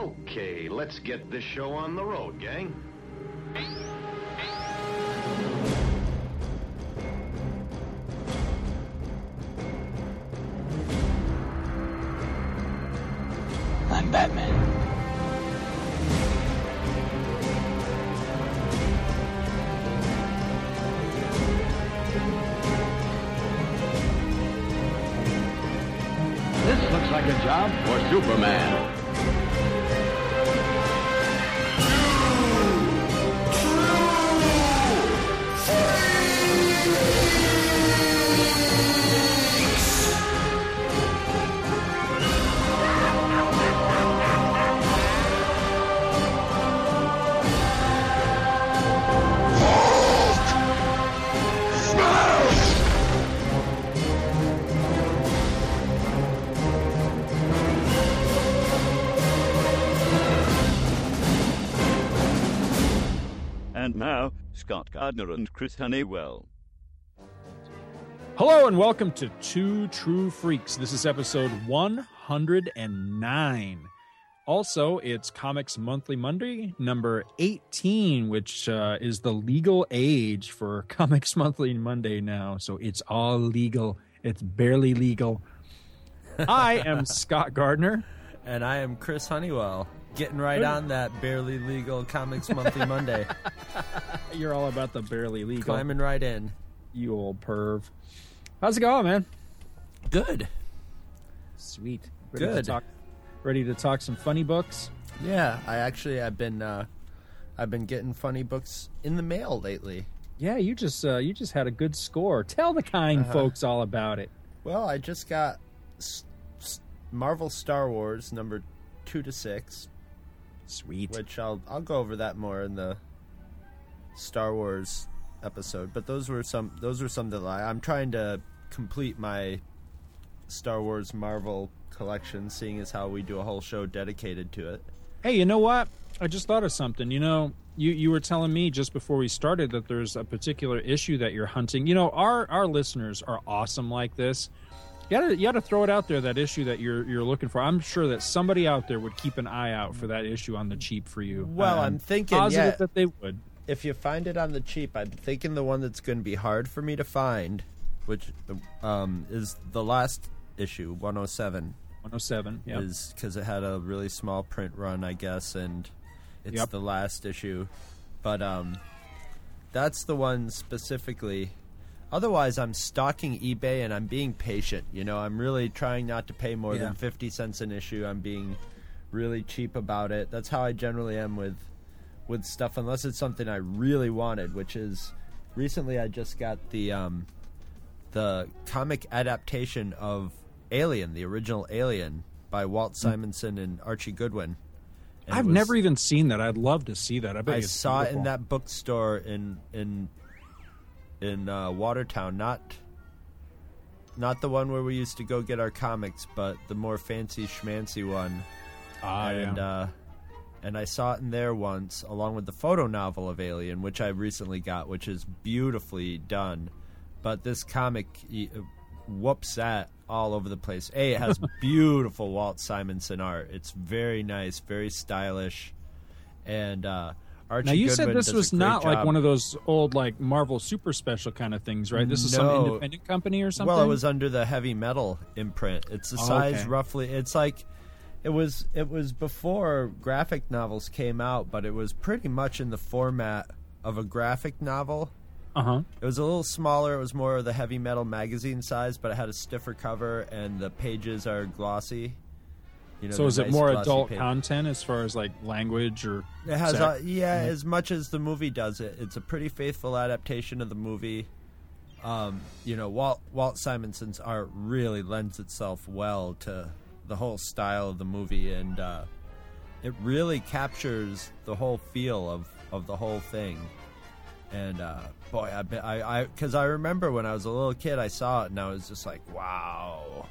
Okay, let's get this show on the road, gang. Scott Gardner and Chris Honeywell. Hello and welcome to Two True Freaks. This is episode 109. Also, it's Comics Monthly Monday, number 18, which uh, is the legal age for Comics Monthly Monday now. So it's all legal, it's barely legal. I am Scott Gardner. And I am Chris Honeywell, getting right on that barely legal Comics Monthly Monday. You're all about the barely legal. Climbing right in. You old perv. How's it going, man? Good. Sweet. Ready Good. To talk, ready to talk some funny books? Yeah, I actually I've been uh, I've been getting funny books in the mail lately. Yeah, you just uh, you just had a good score. Tell the kind Uh-huh. folks all about it. Well, I just got S- S- Marvel Star Wars number two to six, Sweet. which I'll I'll go over that more in the Star Wars episode. But those were some those were some that I, I'm trying to complete my Star Wars Marvel collection, seeing as how we do a whole show dedicated to it. Hey, you know what? I just thought of something. You know, you you were telling me just before we started that there's a particular issue that you're hunting. You know, our our listeners are awesome like this. You gotta you gotta throw it out there that issue that you're you're looking for. I'm sure that somebody out there would keep an eye out for that issue on the cheap for you. Well, I'm thinking, positive yeah. that they would. If you find it on the cheap, I'm thinking the one that's going to be hard for me to find, which um, is the last issue, 107. 107. Yeah. is because it had a really small print run, I guess, and it's Yep. the last issue. But um, that's the one specifically. Otherwise, I'm stalking eBay and I'm being patient. You know, I'm really trying not to pay more Yeah. than fifty cents an issue. I'm being really cheap about it. That's how I generally am with with stuff, unless it's something I really wanted. Which is recently, I just got the um, the comic adaptation of Alien, the original Alien, by Walt Simonson and Archie Goodwin. And I've was- never even seen that. I'd love to see that. I I saw it in that bookstore in in in uh, Watertown, not not the one where we used to go get our comics, but the more fancy schmancy one. Ah, and yeah. uh, and I saw it in there once, along with the photo novel of Alien, which I recently got, which is beautifully done. But this comic whoops that all over the place. A, it has beautiful Walt Simonson art. It's very nice, very stylish, and uh, Archie. Now you Goodwin said this was not like one of those old like Marvel super special kind of things, right? This is some independent company or something. Well, it was under the heavy metal imprint. It's the Oh, size okay. roughly. It's like it was. It was before graphic novels came out, but it was pretty much in the format of a graphic novel. Uh huh. It was a little smaller. It was more of the heavy metal magazine size, but it had a stiffer cover, and the pages are glossy. You know, So they're is it nice more adult page- content as far as like language or? It has, sex? a, yeah, as much as the movie does it. It's a pretty faithful adaptation of the movie. Um, you know, Walt Walt Simonson's art really lends itself well to the whole style of the movie, and uh, it really captures the whole feel of, of the whole thing. And uh, boy, I bet I because I, remember when I was a little kid, I saw it and I was just like, wow,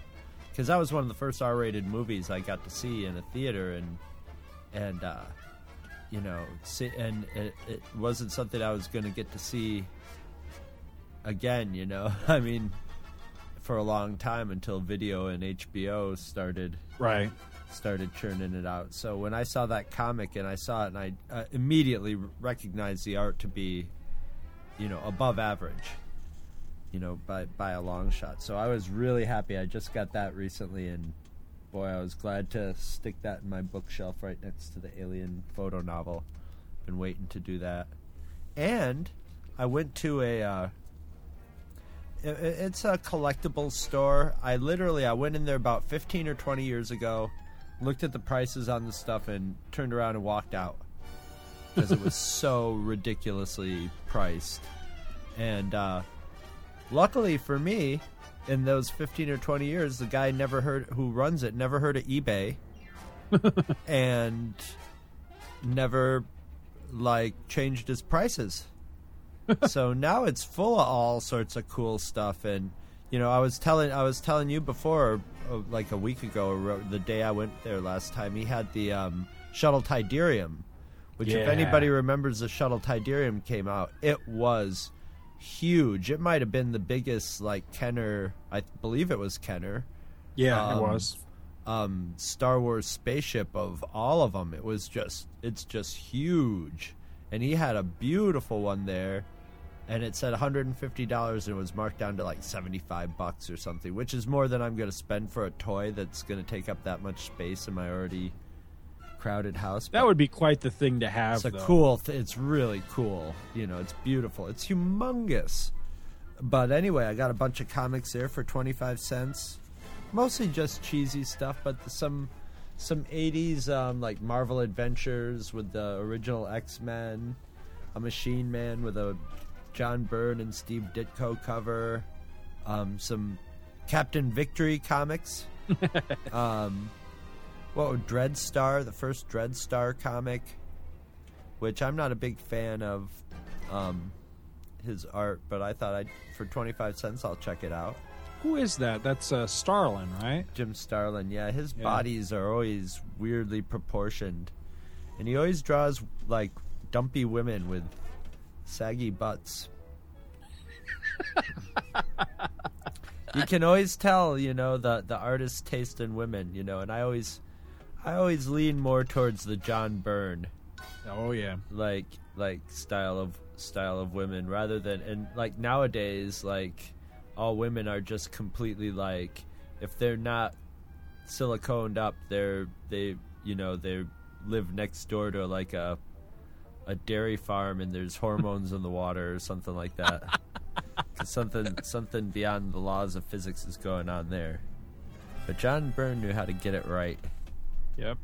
because that was one of the first R-rated movies I got to see in a theater, and and uh, you know, see, and it, it wasn't something I was going to get to see again. You know, I mean, for a long time until video and HBO started Right. started churning it out. So when I saw that comic and I saw it, and I uh, immediately recognized the art to be, you know, above average. You know, by by a long shot. So I was really happy. I just got that recently, and boy, I was glad to stick that in my bookshelf right next to the Alien photo novel. Been waiting to do that, and I went to a. Uh, it, it's a collectibles store. I literally I went in there about 15 or 20 years ago, looked at the prices on the stuff and turned around and walked out because it was so ridiculously priced. And uh, luckily for me, in those 15 or 20 years, the guy never heard who runs it never heard of eBay. And never like changed his prices. So now it's full of all sorts of cool stuff. And you know i was telling i was telling you before uh, like a week ago or the day i went there last time he had the um, shuttle Tydirium which if anybody remembers the shuttle Tydirium came out it was huge it might have been the biggest like kenner i believe it was kenner Yeah, Um, it was. um, Star Wars spaceship of all of them. It was just, it's just huge. And he had a beautiful one there, and it said $150 and it was marked down to like 75 bucks or something, which is more than I'm going to spend for a toy that's going to take up that much space in my already crowded house. That would be quite the thing to have. it's a though. cool. Th- it's really cool. You know, it's beautiful. It's humongous. But anyway, I got a bunch of comics there for twenty five cents. Mostly just cheesy stuff, but the, some some eighties um, like Marvel Adventures with the original X Men, a Machine Man with a John Byrne and Steve Ditko cover, um, some Captain Victory comics. um, what Dreadstar, the first Dreadstar comic, which I'm not a big fan of um, his art, but I thought I'd for 25 cents I'll check it out. Who is that? That's uh, Starlin, right? Jim Starlin, yeah, his Yeah. bodies are always weirdly proportioned, and he always draws like dumpy women with saggy butts. you can always tell, you know, the the artist's taste in women, you know, and I always, I always lean more towards the John Byrne Oh yeah. like like style of style of women rather than and like nowadays like all women are just completely like if they're not siliconed up they're they you know they live next door to like a a dairy farm and there's hormones in the water or something like that. something something beyond the laws of physics is going on there but John Byrne knew how to get it right Yep.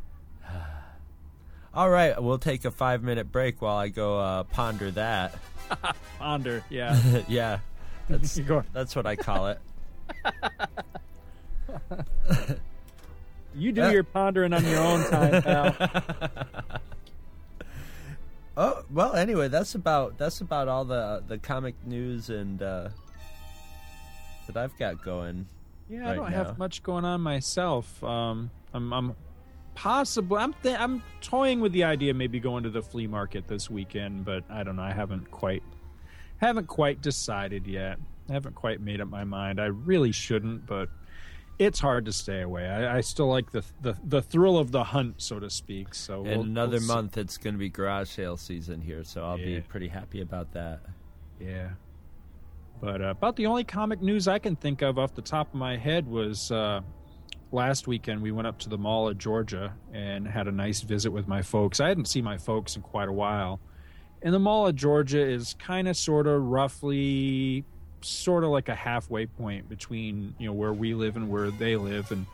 all right we'll take a 5 minute break while I go uh, ponder that Ponder. Yeah. yeah, that's that's what I call it. You do Uh. your pondering on your own time, pal. Oh well, anyway, that's about that's about all the the comic news and uh, that I've got going. Yeah, I don't now. have much going on myself. Um, I'm, I'm possible. I'm th- I'm toying with the idea of maybe going to the flea market this weekend, but I don't know. I haven't quite haven't quite decided yet. I haven't quite made up my mind. I really shouldn't, but it's hard to stay away. I, I still like the, the the thrill of the hunt, so to speak. So In we'll- another we'll see. month, it's going to be garage sale season here, so I'll Yeah. be pretty happy about that. Yeah. But uh, about the only comic news I can think of off the top of my head was uh, last weekend we went up to the Mall of Georgia and had a nice visit with my folks. I hadn't seen my folks in quite a while. And the Mall of Georgia is kind of, sort of, roughly, sort of like a halfway point between you know where we live and where they live. And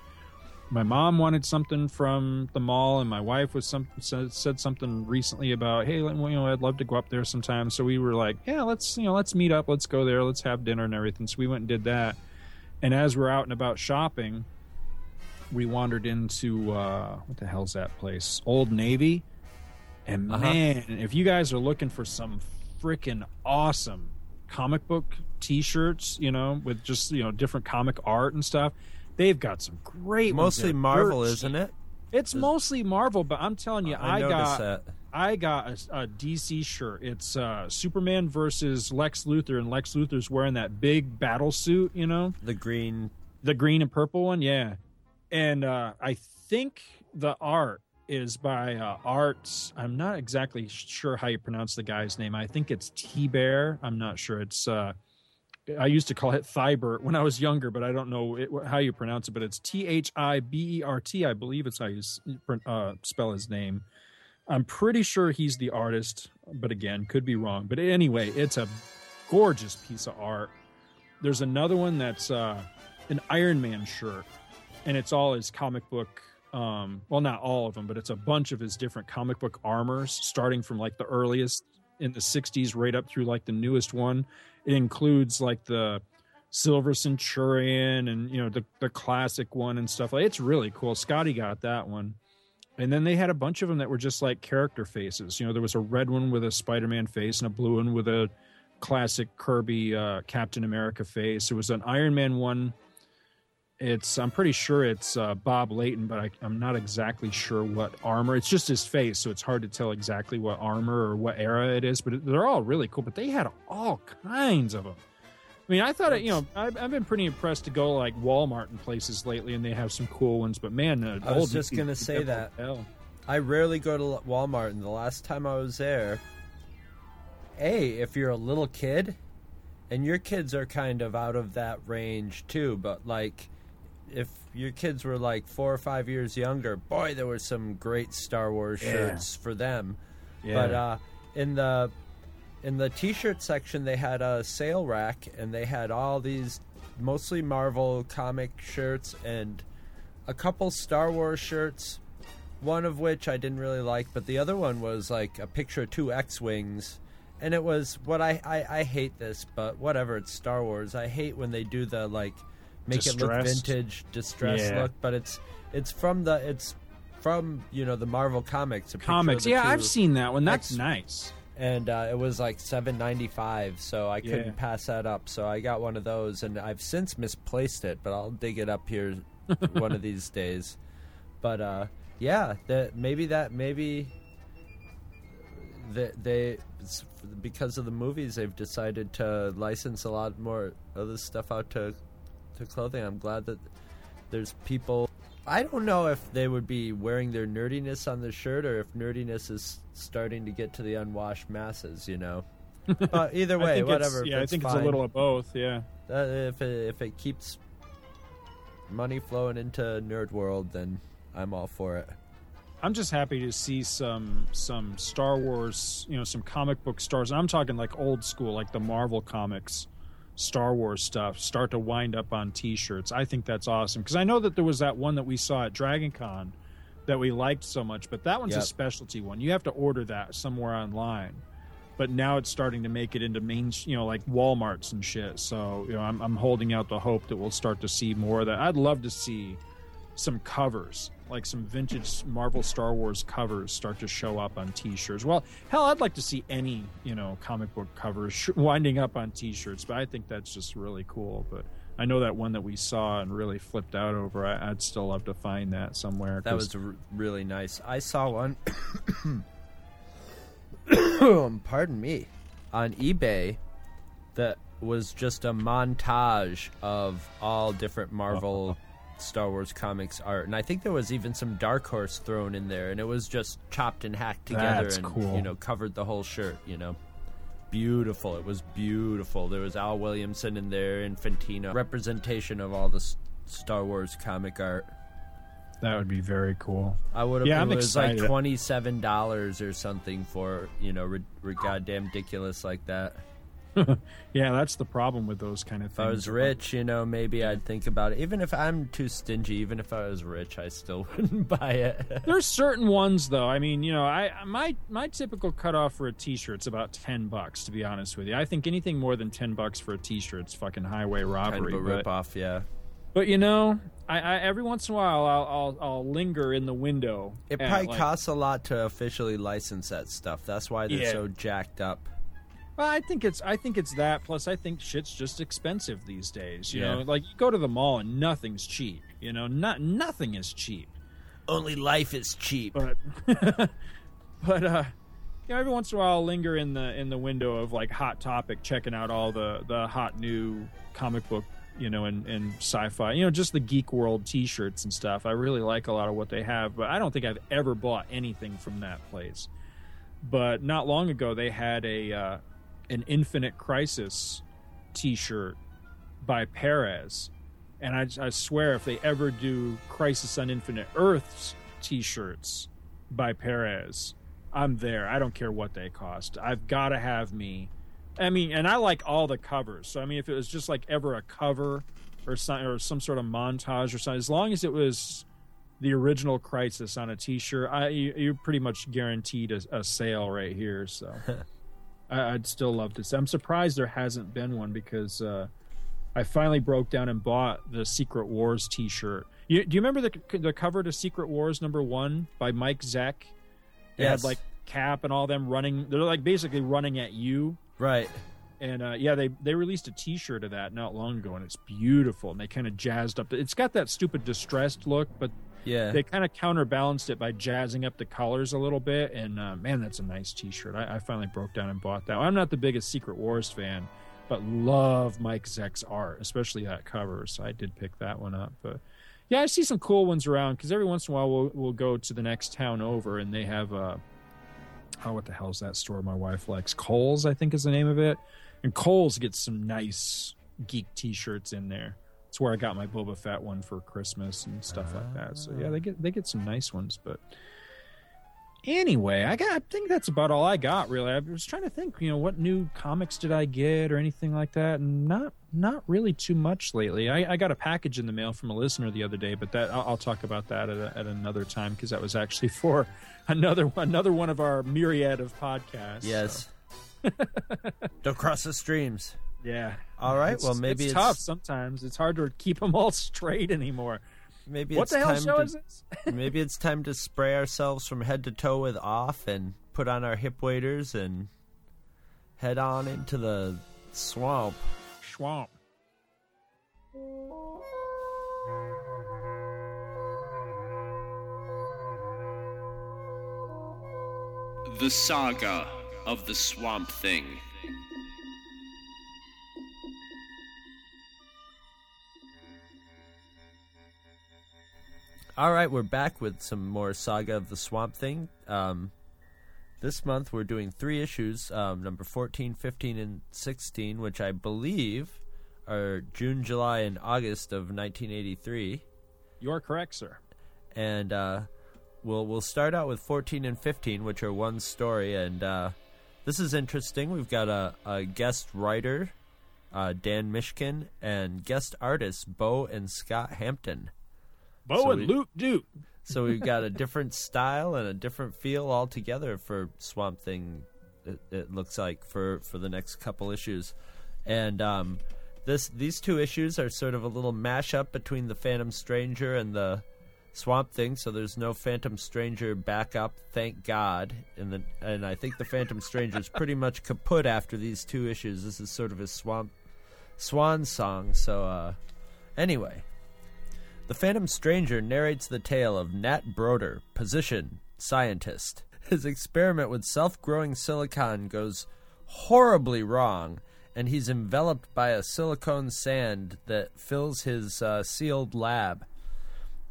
my mom wanted something from the mall, and my wife was some said, something recently about, hey, you know, I'd love to go up there sometime. So we were like, yeah, let's you know, let's meet up, let's go there, let's have dinner and everything. So we went and did that. And as we're out and about shopping, we wandered into uh, what the hell's that place? Old Navy. And Uh-huh. man, if you guys are looking for some freaking awesome comic book T-shirts, you know, with just you know different comic art and stuff, they've got some great. Mostly. Marvel, isn't it? It's mostly Marvel, but I'm telling you, I I, got that. I got a, a DC shirt. It's uh, Superman versus Lex Luthor, and Lex Luthor's wearing that big battle suit, you know, The green. the green and purple one, yeah. And uh, I think the art is by uh, Art. I'm not exactly sure how you pronounce the guy's name. I think it's T Bear. I'm not sure. It's uh, I used to call it Thibert when I was younger, but I don't know it, how you pronounce it. But it's T H I B E R T. I believe it's how you uh, spell his name. I'm pretty sure he's the artist, but again, could be wrong. But anyway, it's a gorgeous piece of art. There's another one that's uh, an Iron Man shirt, and it's all his comic book. Um, well, not all of them, but it's a bunch of his different comic book armors, starting from like the earliest in the 60s right up through like the newest one. It includes like the Silver Centurion and you know the the classic one and stuff. Like it's really cool. Scotty got that one. And then they had a bunch of them that were just like character faces. You know, there was a red one with a Spider-Man face and a blue one with a classic Kirby uh, Captain America face. There was an Iron Man one. It's I'm pretty sure it's uh, Bob Layton, but I, I'm not exactly sure what armor. It's just his face, so it's hard to tell exactly what armor or what era it is. But they're all really cool. But they had all kinds of them. I mean, I thought it, you know I've, I've been pretty impressed to go like Walmart and places lately, and they have some cool ones. But man, uh, I was just gonna say that. to tell. I rarely go to Walmart, and the last time I was there, hey, if you're a little kid, and your kids are kind of out of that range too, but like if your kids were like four or five years younger, boy, there were some great Star Wars Yeah. shirts for them. Yeah. But uh, in the in the T-shirt section, they had a sale rack, and they had all these mostly Marvel comic shirts and a couple Star Wars shirts. One of which I didn't really like, but the other one was like a picture of two X-wings, and it was what I I, I hate this, but whatever. It's Star Wars. I hate when they do the like make it look vintage, distressed Yeah. look, but it's it's from the it's from you know the Marvel comics. a picture of comics. Yeah, I've seen that one. That's X- nice. and uh, it was like seven ninety five. So I couldn't Yeah. pass that up. So I got one of those, and I've since misplaced it, but I'll dig it up here one of these days. But uh, yeah, that maybe that maybe they, they because of the movies they've decided to license a lot more of this stuff out to to clothing. I'm glad that there's people. I don't know if they would be wearing their nerdiness on the shirt or if nerdiness is starting to get to the unwashed masses. You know. But either way, whatever. Yeah, I think it's a little of both. Yeah. Uh, if it, if it keeps money flowing into nerd world, then I'm all for it. I'm just happy to see some some Star Wars, you know, some comic book stars. I'm talking like old school, like the Marvel comics, Star Wars stuff, start to wind up on T-shirts. I think that's awesome because I know that there was that one that we saw at Dragon Con that we liked so much, but that one's a specialty one. You have to order that somewhere online. But now it's starting to make it into main, you know, like WalMarts and shit. So you know, I'm I'm holding out the hope that we'll start to see more of that. I'd love to see some covers, like some vintage Marvel Star Wars covers, start to show up on T-shirts. Well, hell, I'd like to see any you know comic book covers sh- winding up on T-shirts, but I think that's just really cool. But I know that one that we saw and really flipped out over. I, I'd still love to find that somewhere. That was r- really nice. I saw one. pardon me, on eBay that was just a montage of all different Marvel Star Wars comics art, and I think there was even some Dark Horse thrown in there, and it was just chopped and hacked together That's and cool. you know covered the whole shirt. You know, beautiful. It was beautiful. There was Al Williamson in there, Infantino, representation of all the S- Star Wars comic art. that would be very cool. I would have. Yeah, it I'm was like twenty seven dollars or something for you know, rid- rid- goddamn ridiculous like that. Yeah, that's the problem with those kind of things. If. I was rich, you know, maybe I'd think about it. Even if I'm too stingy, even if I was rich, I still wouldn't buy it. There's certain ones though. I mean, you know, I my my typical cutoff for a T-shirt's about ten bucks. To be honest with you, I think anything more than ten bucks for a T-shirt's fucking highway robbery. kind of rip off, yeah. but you know, I, I every once in a while I'll I'll, I'll linger in the window. It probably like- costs a lot to officially license that stuff. That's why they're Yeah. so jacked up. Well, I think it's I think it's that. Plus, I think shit's just expensive these days. You Yeah. know, like you go to the mall and nothing's cheap. You know, not nothing is cheap. Only life is cheap. but but uh you know every once in a while I'll linger in the in the window of like hot topic checking out all the the hot new comic book you know, and, and sci-fi, you know, just the geek world T-shirts and stuff. I really like a lot of what they have, but I don't think I've ever bought anything from that place. But not long ago, they had a uh, an Infinite Crisis T-shirt by Perez, and I, I swear if they ever do Crisis on Infinite Earths T-shirts by Perez, I'm there. I don't care what they cost. I've got to have me. I mean, and I like all the covers. So I mean, if it was just like ever a cover or some or some sort of montage or something, as long as it was the original Crisis on a T-shirt, I you, you're pretty much guaranteed a, a sale right here. So I, I'd still love to. See. I'm surprised there hasn't been one because uh, I finally broke down and bought the Secret Wars T-shirt. You, do you remember the the cover to Secret Wars number one by Mike Zeck? It Yes. had like Cap and all them running. They're like basically running at you. Right. And uh, yeah, they they released a T-shirt of that not long ago, and it's beautiful. And they kind of jazzed up. It's got that stupid distressed look, but Yeah. they kind of counterbalanced it by jazzing up the colors a little bit. And uh, man, that's a nice T-shirt. I, I finally broke down and bought that. I'm not the biggest Secret Wars fan, but love Mike Zeck's art, especially that cover. So I did pick that one up. But yeah, I see some cool ones around because every once in a while we'll we'll go to the next town over, and they have uh, oh, what the hell is that store my wife likes? Kohl's, I think is the name of it. And Kohl's gets some nice geek T-shirts in there. It's where I got my Boba Fett one for Christmas and stuff like that. So yeah, they get they get some nice ones. But anyway, I got I think that's about all I got really. I was trying to think, you know, what new comics did I get or anything like that, and not not really too much lately. I, I got a package in the mail from a listener the other day, but that I'll, I'll talk about that at, a, at another time because that was actually for another another one of our myriad of podcasts. Yes. Don't cross the streams. Yeah. All right, It's, well, maybe it's, it's- tough sometimes. It's hard to keep them all straight anymore. Maybe what it's the hell time show to, is this? maybe it's time to spray ourselves from head to toe with off and put on our hip waders and head on into the swamp. Swamp. The Saga of the Swamp Thing. All right, we're back with some more Saga of the Swamp Thing. Um, this month we're doing three issues, um, number 14, 15, and 16, which I believe are June, July, and August of 1983. You're correct, sir. and uh, we'll we'll start out with 14 and 15, which are one story, and uh, this is interesting. We've got a, a guest writer, uh, Dan Mishkin, and guest artists Bo and Scott Hampton. Bo So and we- Luke Duke. So we've got a different style and a different feel altogether for Swamp Thing. It, it looks like for for the next couple issues, and um, this these two issues are sort of a little mashup between the Phantom Stranger and the Swamp Thing. So there's no Phantom Stranger backup, thank God. And the and I think the Phantom Stranger is pretty much kaput after these two issues. This is sort of his swamp swan song. So uh, anyway. The Phantom Stranger narrates the tale of Nat Broder, position, scientist. His experiment with self growing silicon goes horribly wrong, and he's enveloped by a silicone sand that fills his uh, sealed lab.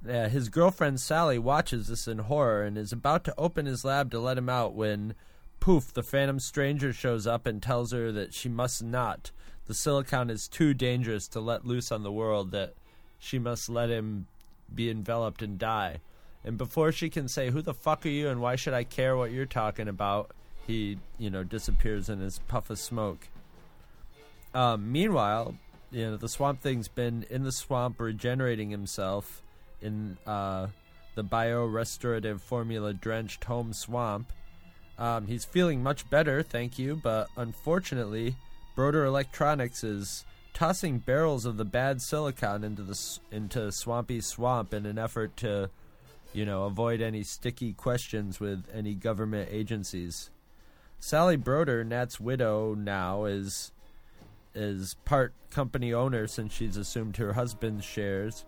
Uh, his girlfriend Sally watches this in horror and is about to open his lab to let him out when, poof, the Phantom Stranger shows up and tells her that she must not. The silicon is too dangerous to let loose on the world, that she must let him be enveloped and die. And before she can say, Who the fuck are you and why should I care what you're talking about? He, you know, disappears in his puff of smoke. Um, meanwhile, you know, the swamp thing's been in the swamp regenerating himself in uh, the biorestorative formula drenched home swamp. Um, he's feeling much better, thank you, but unfortunately, Broder Electronics is tossing barrels of the bad silicon into the into swampy swamp in an effort to, you know, avoid any sticky questions with any government agencies. Sally Broder, Nat's widow now, is is part company owner since she's assumed her husband's shares.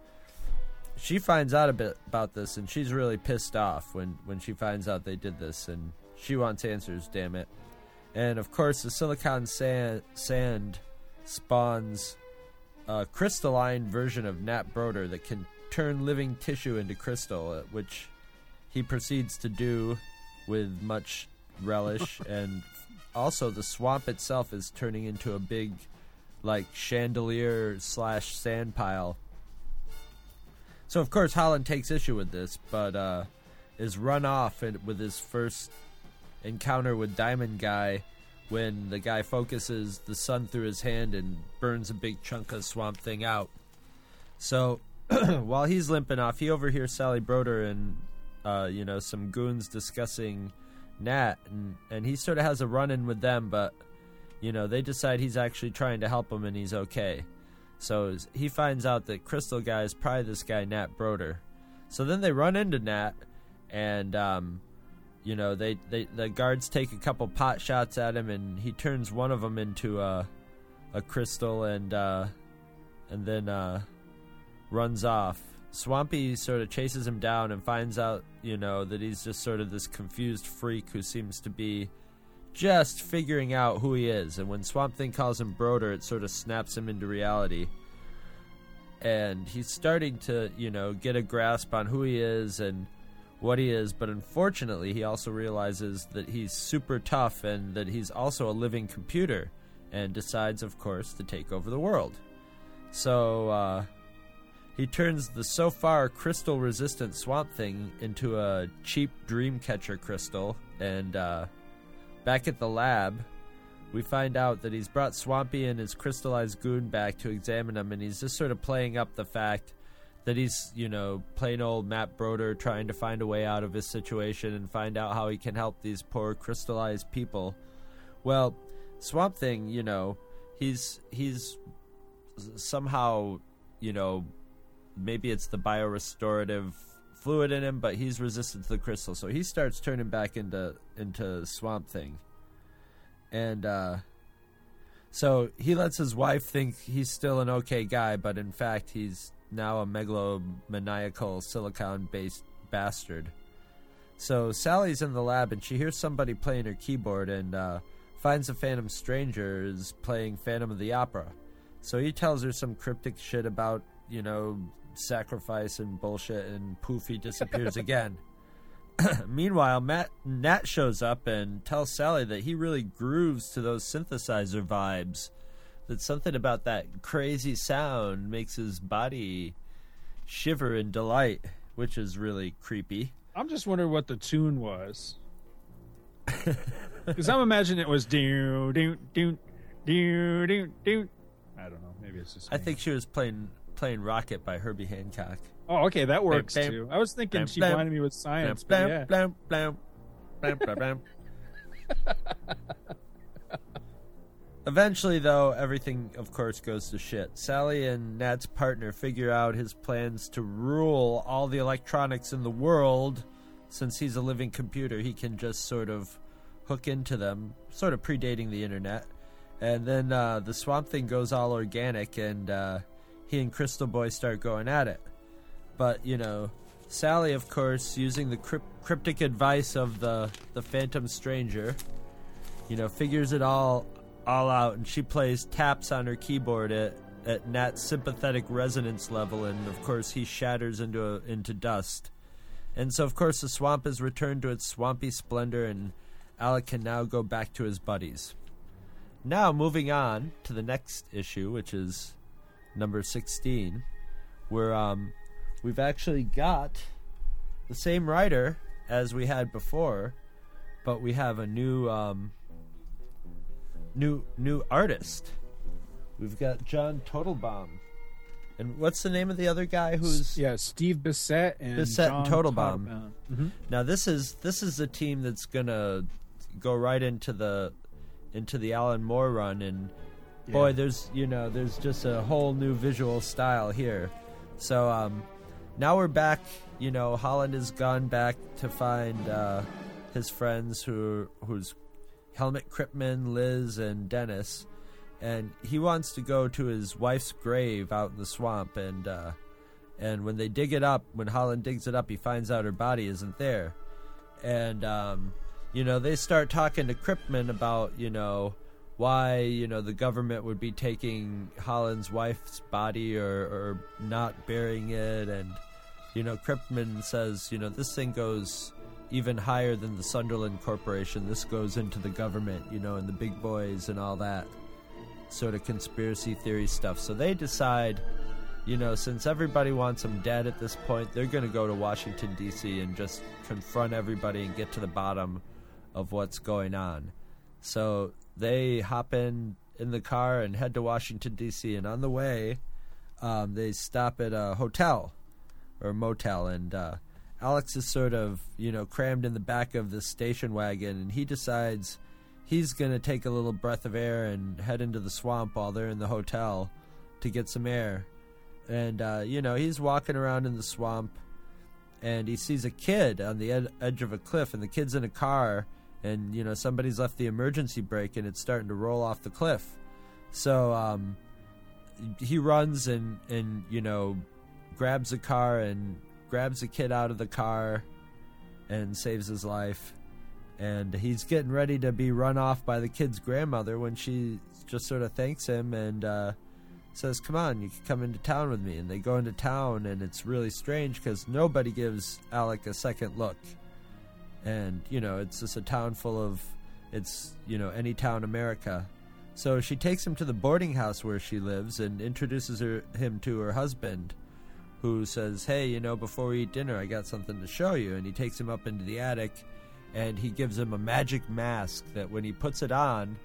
She finds out a bit about this and she's really pissed off when when she finds out they did this and she wants answers, damn it. And of course, the silicon sand, sand spawns a crystalline version of Nat Broder that can turn living tissue into crystal, uh, which he proceeds to do with much relish. and also, the swamp itself is turning into a big, like, chandelier slash sand pile. So, of course, Holland takes issue with this, but uh, is run off with his first encounter with Diamond Guy when the guy focuses the sun through his hand and burns a big chunk of Swamp Thing out. So while he's limping off, he overhears Sally Broder and uh, you know some goons discussing Nat, and and he sort of has a run in with them, but you know they decide he's actually trying to help him and he's okay. So he finds out that Crystal Guy is probably this guy Nat Broder. So then they run into Nat, and um, you know they, they the guards take a couple pot shots at him, and he turns one of them into a a crystal, and uh, and then uh, runs off. Swampy sort of chases him down and finds out, you know, that he's just sort of this confused freak who seems to be just figuring out who he is. And when Swamp Thing calls him Broder, it sort of snaps him into reality. And he's starting to, you know, get a grasp on who he is and what he is, but unfortunately, he also realizes that he's super tough and that he's also a living computer, and decides, of course, to take over the world. So, uh, he turns the so far crystal resistant swamp thing into a cheap dreamcatcher crystal, and uh, back at the lab, we find out that he's brought Swampy and his crystallized goon back to examine him, and he's just sort of playing up the fact that he's, you know, plain old Matt Broder trying to find a way out of his situation and find out how he can help these poor crystallized people. Well, Swamp Thing, you know, he's he's somehow, you know, maybe it's the biorestorative fluid in him, but he's resistant to the crystal, so he starts turning back into into Swamp Thing. And uh so he lets his wife think he's still an okay guy, but in fact he's now a megalomaniacal silicon based bastard. So Sally's in the lab and she hears somebody playing her keyboard and uh, finds a Phantom Stranger is playing Phantom of the Opera. So he tells her some cryptic shit about, you know, sacrifice and bullshit, and poof, he disappears again. Meanwhile, Matt Nat shows up and tells Sally that he really grooves to those synthesizer vibes that something about that crazy sound makes his body shiver in delight, which is really creepy. I'm just wondering what the tune was. Because I'm imagining it was do do do do do do. I don't know. Maybe it's just. I think she was playing playing "Rockit" by Herbie Hancock. Oh, okay, that works bam, too. I was thinking bam, she blam, blinded me with science, Blam, but yeah. blam, blam, blam, blam, blam. Eventually, though, everything, of course, goes to shit. Sally and Nat's partner figure out his plans to rule all the electronics in the world. Since he's a living computer, he can just sort of hook into them, sort of predating the internet. And then uh, the Swamp Thing goes all organic, and uh, he and Crystal Boy start going at it. But, you know, Sally, of course, using the crypt- cryptic advice of the, the Phantom Stranger, you know, figures it all all out, and she plays taps on her keyboard at at Nat's sympathetic resonance level, and of course he shatters into a, into dust. And so, of course, the swamp is returned to its swampy splendor, and Alec can now go back to his buddies. Now, moving on to the next issue, which is number sixteen, where um, we've actually got the same writer as we had before, but we have a new um, new new artist. We've got John Totleben. And what's the name of the other guy who's Yeah, Steve Bissette and Bissette and John Totleben. Todd- uh, mhm. Now this is this is a team that's gonna go right into the into the Alan Moore run and boy there's you know there's just a whole new visual style here. So um now we're back, you know, Holland has gone back to find uh his friends who who's Helmut Kripman, Liz and Dennis and he wants to go to his wife's grave out in the swamp and uh and when they dig it up when holland digs it up he finds out her body isn't there. And um you know they start talking to kripman about you know why you know the government would be taking Holland's wife's body or, or not burying it, and you know Kryptman says you know this thing goes even higher than the Sunderland Corporation. This goes into the government, you know, and the big boys and all that sort of conspiracy theory stuff. So they decide, you know, since everybody wants him dead at this point, they're going to go to Washington D.C. and just confront everybody and get to the bottom of what's going on. So they hop in in the car and head to Washington D.C. And on the way, um, they stop at a hotel or motel, and uh, Alex is sort of you know crammed in the back of the station wagon, and he decides he's gonna take a little breath of air and head into the swamp while they're in the hotel to get some air. And uh, you know he's walking around in the swamp, and he sees a kid on the ed- edge of a cliff, and the kid's in a car, and you know somebody's left the emergency brake, and it's starting to roll off the cliff. So um, he runs and and you know grabs the car and grabs the kid out of the car and saves his life. And he's getting ready to be run off by the kid's grandmother when she just sort of thanks him and uh, says, Come on, you can come into town with me. And they go into town, and it's really strange because nobody gives Alec a second look. And, you know, it's just a town full of, it's, you know, any town America. So she takes him to the boarding house where she lives and introduces her, him to her husband who says, Hey, you know, before we eat dinner, I got something to show you. And he takes him up into the attic and he gives him a magic mask that when he puts it on,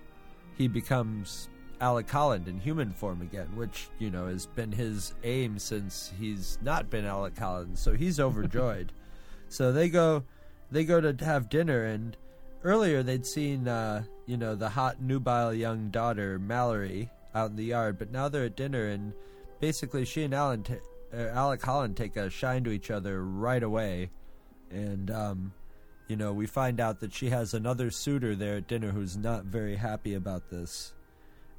he becomes Alec Holland in human form again, which, you know, has been his aim since he's not been Alec Holland. So he's overjoyed. so they go they go to have dinner and earlier they'd seen uh, you know, the hot nubile young daughter, Mallory, out in the yard, but now they're at dinner and basically she and Alan t- Alec Holland take a shine to each other right away, and um, you know we find out that she has another suitor there at dinner who's not very happy about this,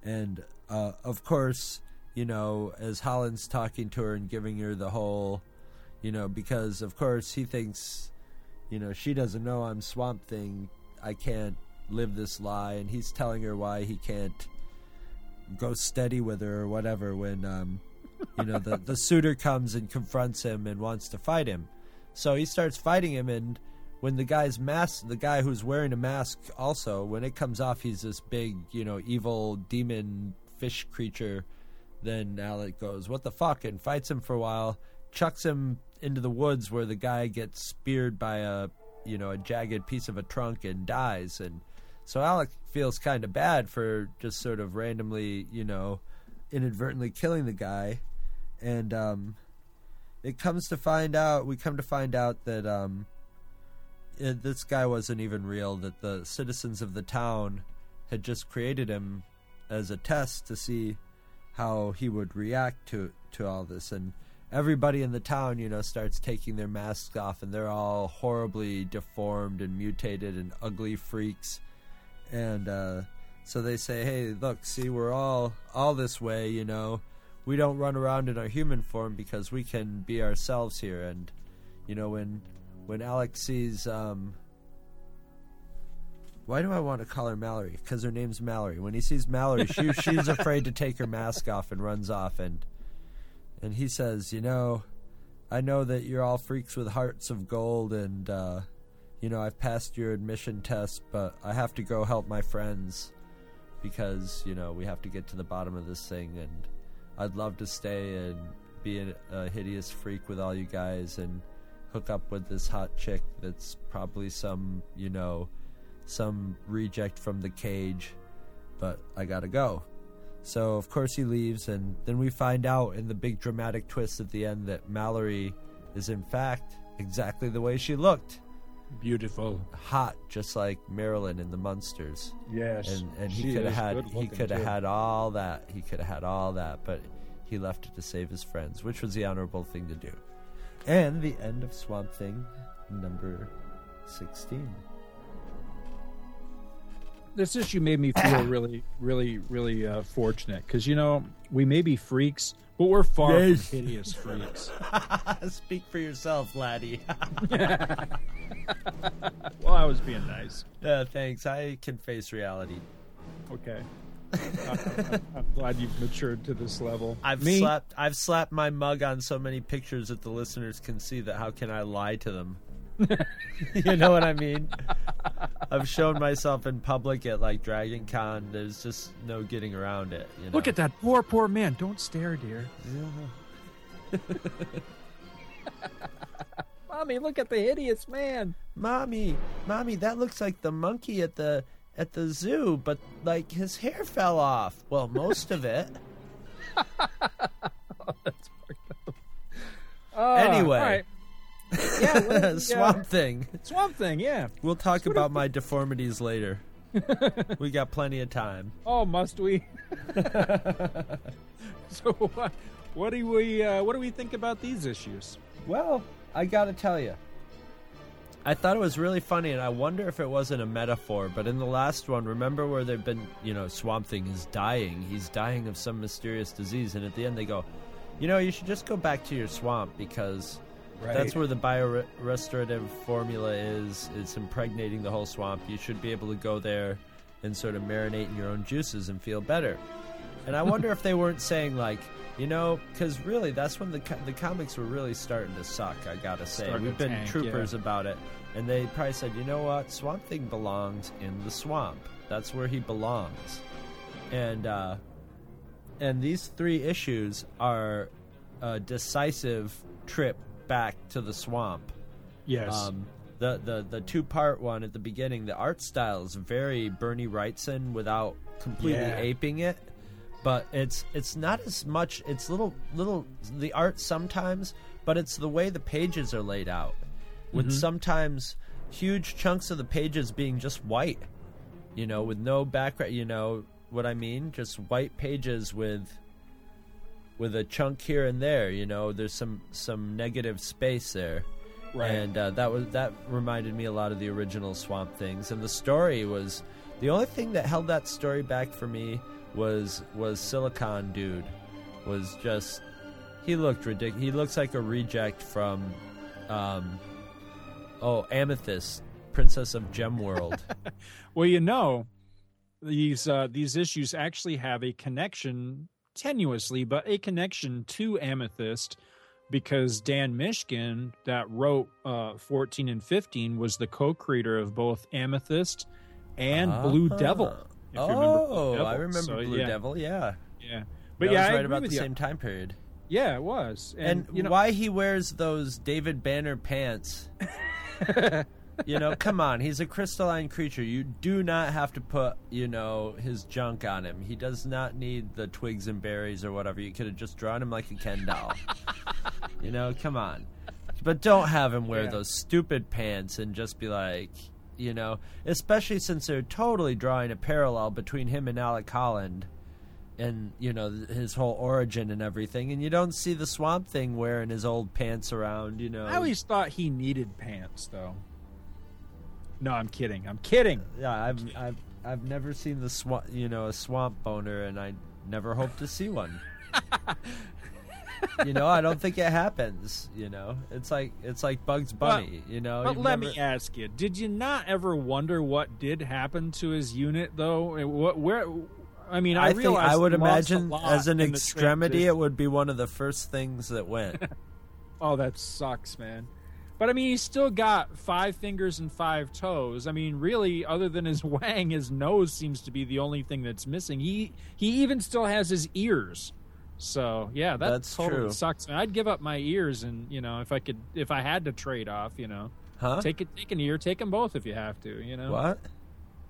and uh, of course you know as Holland's talking to her and giving her the whole, you know because of course he thinks, you know she doesn't know I'm Swamp Thing, I can't live this lie, and he's telling her why he can't go steady with her or whatever when um, you know the the suitor comes and confronts him and wants to fight him. So he starts fighting him and when the guy's mask the guy who's wearing a mask also when it comes off he's this big you know evil demon fish creature. Then alec goes what the fuck? and fights him for a while chucks him into the woods where the guy gets speared by a you know a jagged piece of a trunk and dies. And so alec feels kind of bad for just sort of randomly you know inadvertently killing the guy and um, it comes to find out we come to find out that um, it, this guy wasn't even real that the citizens of the town had just created him as a test to see how he would react to to all this. And everybody in the town you know starts taking their masks off and they're all horribly deformed and mutated and ugly freaks. And uh, so they say hey look see we're all all this way you know we don't run around in our human form because we can be ourselves here. And you know, when when Alex sees, um, why do I want to call her Mallory? Because her name's Mallory. When he sees Mallory, she, she's afraid to take her mask off and runs off. And and he says, you know, I know that you're all freaks with hearts of gold, and uh, you know I've passed your admission test, but I have to go help my friends because you know we have to get to the bottom of this thing and I'd love to stay and be a, hideous freak with all you guys and hook up with this hot chick that's probably some, you know, some reject from the cage, but I gotta go. So, of course, he leaves, and then we find out in the big dramatic twist at the end that Mallory is, in fact, exactly the way she looked. Beautiful. Hot, just like Marilyn in the Munsters. Yes. And, and he could have had he could have had all that. He could have had all that, but he left it to save his friends, which was the honorable thing to do. And the end of Swamp Thing number 16. This issue made me feel really, really, really uh, fortunate because you know we may be freaks, but we're far Yes. from hideous freaks. Speak for yourself, laddie. well, I was being nice. yeah, thanks. I can face reality. Okay. I'm, I'm glad you've matured to this level. I've Me, slapped I've slapped my mug on so many pictures that the listeners can see that how can I lie to them? you know what I mean? I've shown myself in public at like Dragon Con. There's just no getting around it. You know? look at that poor, poor man. Don't stare, dear. Yeah. Mommy, look at the hideous man. Mommy, mommy, that looks like the monkey at the at the zoo, but like his hair fell off. Well, most of it. Oh, Anyway. all right. Yeah, what the, Swamp Thing. Swamp Thing. Yeah. We'll talk about my deformities later. we got plenty of time. Oh, must we? so what? What do we? Uh, what do we think about these issues? Well, I gotta tell you, I thought it was really funny, and I wonder if it wasn't a metaphor. But in the last one, remember where they've been, you know, Swamp Thing is dying. He's dying of some mysterious disease, and at the end they go, you know, you should just go back to your swamp because that's where the biorestorative formula is. It's impregnating the whole swamp. You should be able to go there and sort of marinate in your own juices and feel better. And I wonder if they weren't saying like, you know, because really that's when the co- the comics were really starting to suck. I gotta say, we've been tank, troopers yeah. about it, and they probably said, you know what, Swamp Thing belongs in the swamp. That's where he belongs. And uh, and these three issues are a decisive trip back to the swamp. Yes. Um, the the the two part one at the beginning, the art style is very Bernie Wrightson without completely Yeah. aping it. But it's it's not as much. It's little little the art sometimes, but it's the way the pages are laid out, with sometimes huge chunks of the pages being just white, you know, with no background. You know what I mean? Just white pages with with a chunk here and there. You know, there's some some negative space there, Right. and uh, that was that reminded me a lot of the original Swamp Things. And the story was the only thing that held that story back for me was was Silicon Dude was just he looked ridiculous. He looks like a reject from um oh Amethyst, Princess of Gem World. Well, you know, these uh, these issues actually have a connection, tenuously, but a connection to Amethyst, because Dan Mishkin, that wrote uh, 14 and 15, was the co-creator of both Amethyst and Blue Ah. Devil. You remember Blue oh, Devil. I remember So, Blue yeah, Devil. Yeah, Yeah, but that yeah, was right about the you. same time period. Yeah, it was, And, and, you know, why he wears those David Banner pants? you know, come on, he's a crystalline creature. You do not have to put, you know, his junk on him. He does not need the twigs and berries or whatever. You could have just drawn him like a Ken doll. you know, come on. But don't have him wear Yeah. those stupid pants and just be like, you know, especially since they're totally drawing a parallel between him and Alec Holland and you know his whole origin and everything and you don't see the swamp thing wearing his old pants around you know I always thought he needed pants, though. No, I'm kidding. I'm kidding. yeah i've i've i've never seen the swamp you know a swamp boner and i never hope to see one you know i don't think it happens you know it's like it's like bugs bunny you know But You've let never- me ask you: Did you not ever wonder what did happen to his unit, though? What, where? I mean, I, I think I would he lost a imagine as an extremity, it would be one of the first things that went. Oh, that sucks, man. But I mean, he's still got five fingers and five toes. I mean, really, other than his wang, his nose seems to be the only thing that's missing. He he even still has his ears. So yeah, that That's totally true. sucks. Man. I'd give up my ears, and you know, if I could, if I had to trade off, you know, Huh? take it, take an ear, take them both if you have to. You know, what?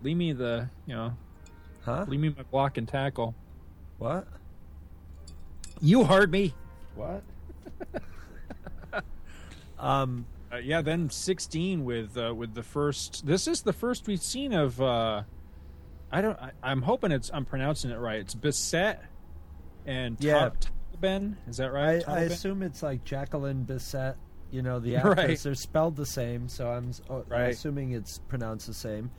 leave me the, you know, Huh? leave me my block and tackle. What? You heard me. What? um. Uh, yeah, then 16 with uh, with the first. This is the first we've seen of. Uh, I don't. I, I'm hoping it's. I'm pronouncing it right. It's Bissette and Yeah. Ben. Is that right? I Taliban? assume it's like Jacqueline Bisset. You know, the Right. They're spelled the same, so oh, I'm Right. assuming it's pronounced the same.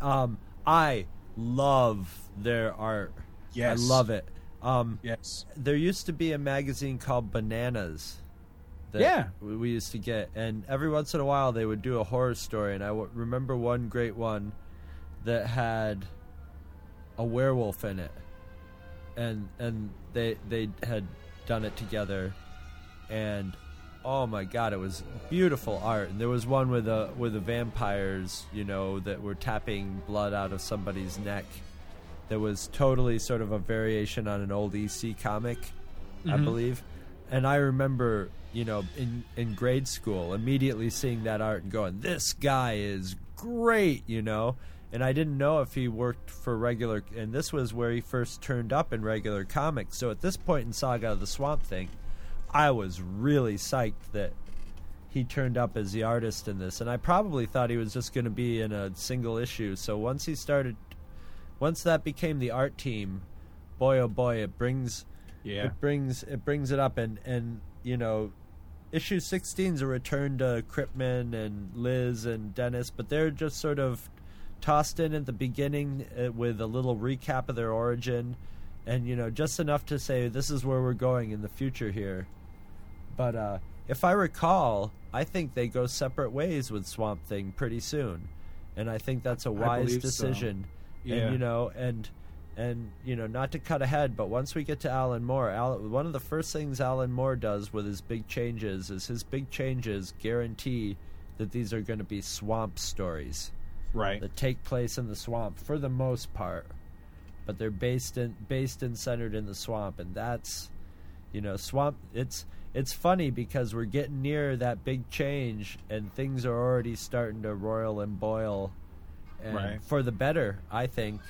Um, I love their art. Yes. I love it. Um, Yes. there used to be a magazine called Bananas. That Yeah. we used to get, and every once in a while they would do a horror story. And I w- remember one great one that had a werewolf in it, and and they they had done it together, and oh my god, it was beautiful art. And there was one with the with the vampires, you know, that were tapping blood out of somebody's neck. That was totally sort of a variation on an old EC comic, I mm-hmm. believe. And I remember, you know, in in grade school, immediately seeing that art and going, "This guy is great," you know. And I didn't know if he worked for regular, and this was where he first turned up in regular comics. So at this point in Saga of the Swamp Thing, I was really psyched that he turned up as the artist in this, and I probably thought he was just going to be in a single issue. So once he started, once that became the art team, boy oh boy, it brings Yeah. it brings it brings it up, and and you know, issue 16 is a return to Cripman and Liz and Dennis, but they're just sort of tossed in at the beginning uh, with a little recap of their origin, and you know, just enough to say this is where we're going in the future here. But uh, if I recall, I think they go separate ways with Swamp Thing pretty soon, and I think that's a wise believe so. decision. Yeah. And you know, and and you know, not to cut ahead, but once we get to Alan Moore, Alan, one of the first things Alan Moore does with his big changes is his big changes guarantee that these are going to be swamp stories Right. that take place in the swamp for the most part, but they're based in based and centered in the swamp, and that's you know swamp. It's it's funny because we're getting near that big change, and things are already starting to roil and boil, and Right. for the better, I think.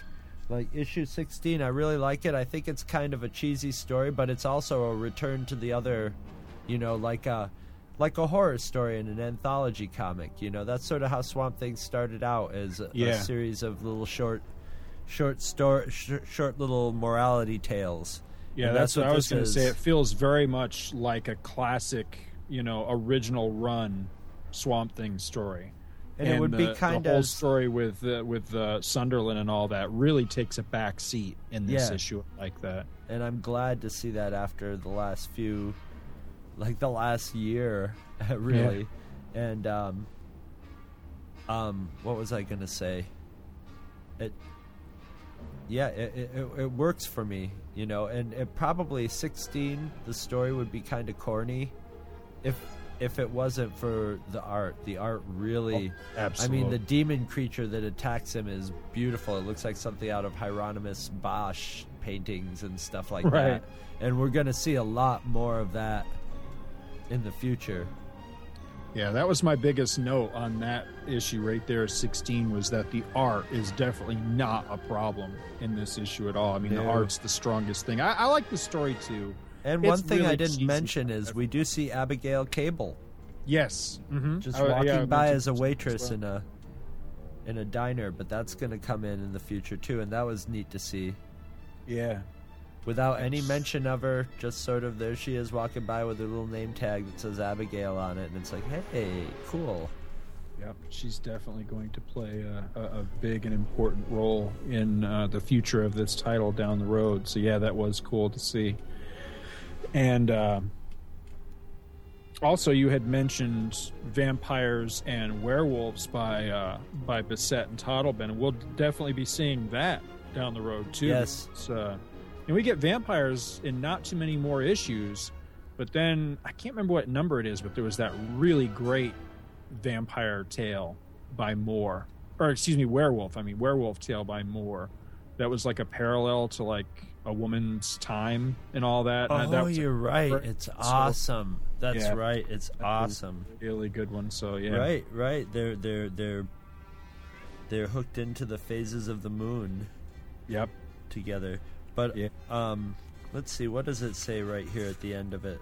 Like issue sixteen, I really like it. I think it's kind of a cheesy story, but it's also a return to the other, you know, like a like a horror story in an anthology comic. You know, that's sort of how Swamp Thing started out as a, Yeah. a series of little short, short story, sh- short little morality tales. Yeah, And that's, what, I was going to say. It feels very much like a classic, you know, original run Swamp Thing story. And it would be the, kind the whole of- story with uh, with uh, Sunderland and all that really takes a back seat in this Yeah. issue like that. and I'm glad to see that after the last few, like the last year, really. And um, um, what was I gonna say? It, yeah, it, it it- it works for me, you know. And it probably 16, the story would be kind of corny, if if it wasn't for the art. The art really, Oh, I mean, the demon creature that attacks him is beautiful. It looks like something out of Hieronymus Bosch paintings and stuff like Right. that. And we're going to see a lot more of that in the future. Yeah, that was my biggest note on that issue right there. Sixteen was that the art is definitely not a problem in this issue at all. I mean, the art's the strongest thing. I, I like the story too. And It's one thing I didn't mention is we do see Abigail Cable Yes, mm-hmm. just I- walking I by as a this waitress well. in a in a diner, but that's going to come in in the future too, and that was neat to see. yeah. Without any mention of her, just sort of there she is walking by with her little name tag that says Abigail on it, and it's like, hey, cool. Yep, she's definitely going to play a, a, a big and important role in uh, the future of this title down the road. So yeah, that was cool to see. And uh, also, you had mentioned vampires and werewolves by uh, by Bissette and Totleben, and we'll definitely be seeing that down the road too. Yes. Uh, and we get vampires in not too many more issues, but then I can't remember what number it is, but there was that really great vampire tale by Moore, or excuse me, werewolf. I mean, werewolf tale by Moore. That was like a parallel to like a woman's time and all that. And that Oh, you're right. It's so- awesome. That's Yeah. right. It's was- awesome. really good one. So yeah, Right, right. They're they're they're they're hooked into the phases of the moon Yep. together. But Yeah. um let's see what does it say right here at the end of it.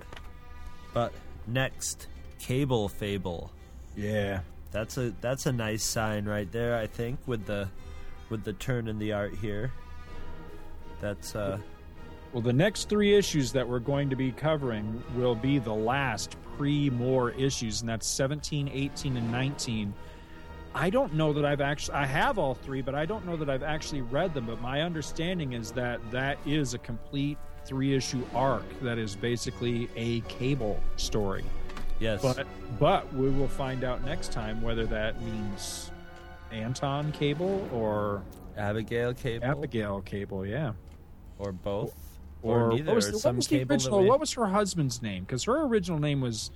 But next, cable fable. Yeah. That's a that's a nice sign right there, I think, with the with the turn in the art here. That's uh Well, the next three issues that we're going to be covering will be the last pre Moore issues, and that's 17, 18, and 19. I don't know that I've actually, I have all three, but I don't know that I've actually read them. But my understanding is that that is a complete three issue arc that is basically a cable story. yes. But, but we will find out next time whether that means Anton Cable or Abigail Cable, Abigail Cable, yeah. Or both, Or, neither, what was, or the, what was the original? What was her husband's name? Because her original name was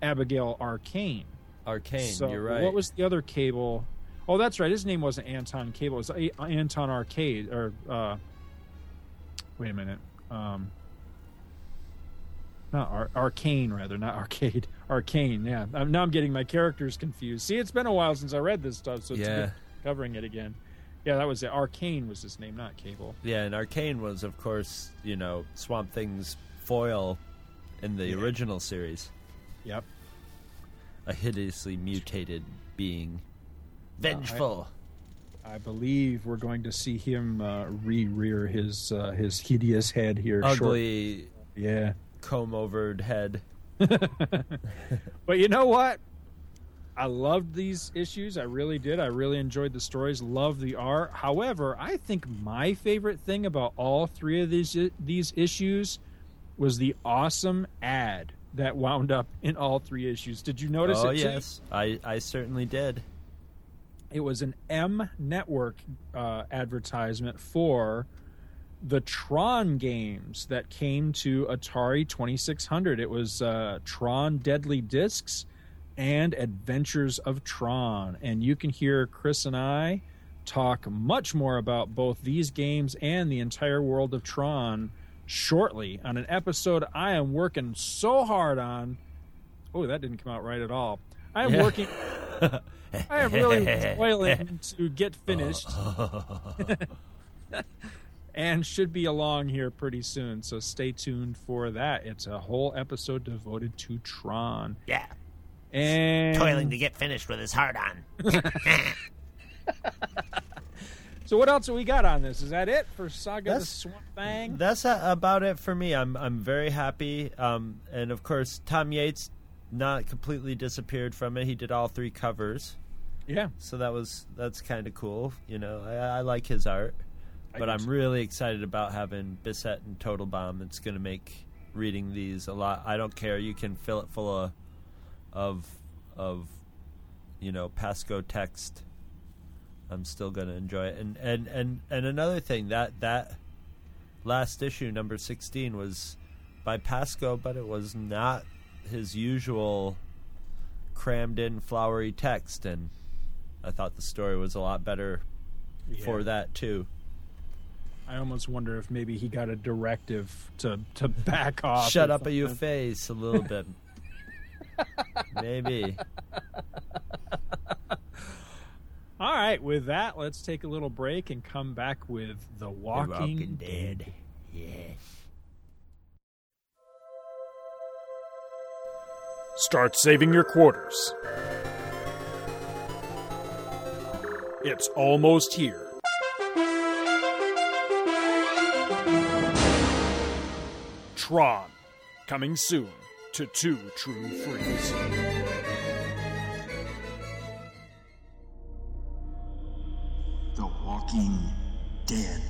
Abigail Arcane. Arcane. So you're right. What was the other Cable? Oh, that's right. His name wasn't Anton Cable. It was Anton Arcade. Or uh, wait a minute. Um, not Ar- Arcane, rather, not Arcade. Arcane. Yeah. I'm, now I'm getting my characters confused. See, it's been a while since I read this stuff, so it's Yeah. good covering it again. Yeah, that was it. Arcane was his name, not Cable. Yeah, and Arcane was, of course, you know, Swamp Thing's foil in the Yeah. original series. Yep. A hideously mutated being. Vengeful. I believe we're going to see him uh, re-rear his uh, his hideous head here. short- Ugly, Yeah. comb overed head. But you know what? I loved these issues. I really did. I really enjoyed the stories. Loved the art. However, I think my favorite thing about all three of these these issues was the awesome ad that wound up in all three issues. Did you notice oh, it? yes. I, I certainly did. It was an M Network uh, advertisement for the Tron games that came to Atari 2600. It was uh, Tron Deadly Discs and Adventures of Tron. And you can hear Chris and I talk much more about both these games and the entire world of Tron shortly on an episode I am working so hard on. Oh, that didn't come out right at all. I am Yeah. working. I am really toiling to get finished. and should be along here pretty soon. So stay tuned for that. It's a whole episode devoted to Tron. Yeah. And Toiling to get finished with his heart on. so what else have we got on this? Is that it for Saga That's- the Swamp Thing? That's a, about it for me. I'm I'm very happy. Um, and of course, Tom Yeates not completely disappeared from it. He did all three covers, yeah. so that was that's kind of cool. You know, I, I like his art, I but I'm too. really excited about having Bissette and Totleben. It's going to make reading these a lot. I don't care. You can fill it full of of of you know Pasko text. I'm still going to enjoy it. And and and and another thing that that last issue number 16 was by Pasko, but it was not his usual crammed in flowery text and I thought the story was a lot better for that too. I almost wonder if maybe he got a directive to to back off. Shut up at your face a little bit. Maybe. All right, with that, let's take a little break and come back with The Walking, Walking Dead. Dead. Yes. Start saving your quarters. It's almost here. Tron, coming soon to Two True Freaks. The Walking Dead.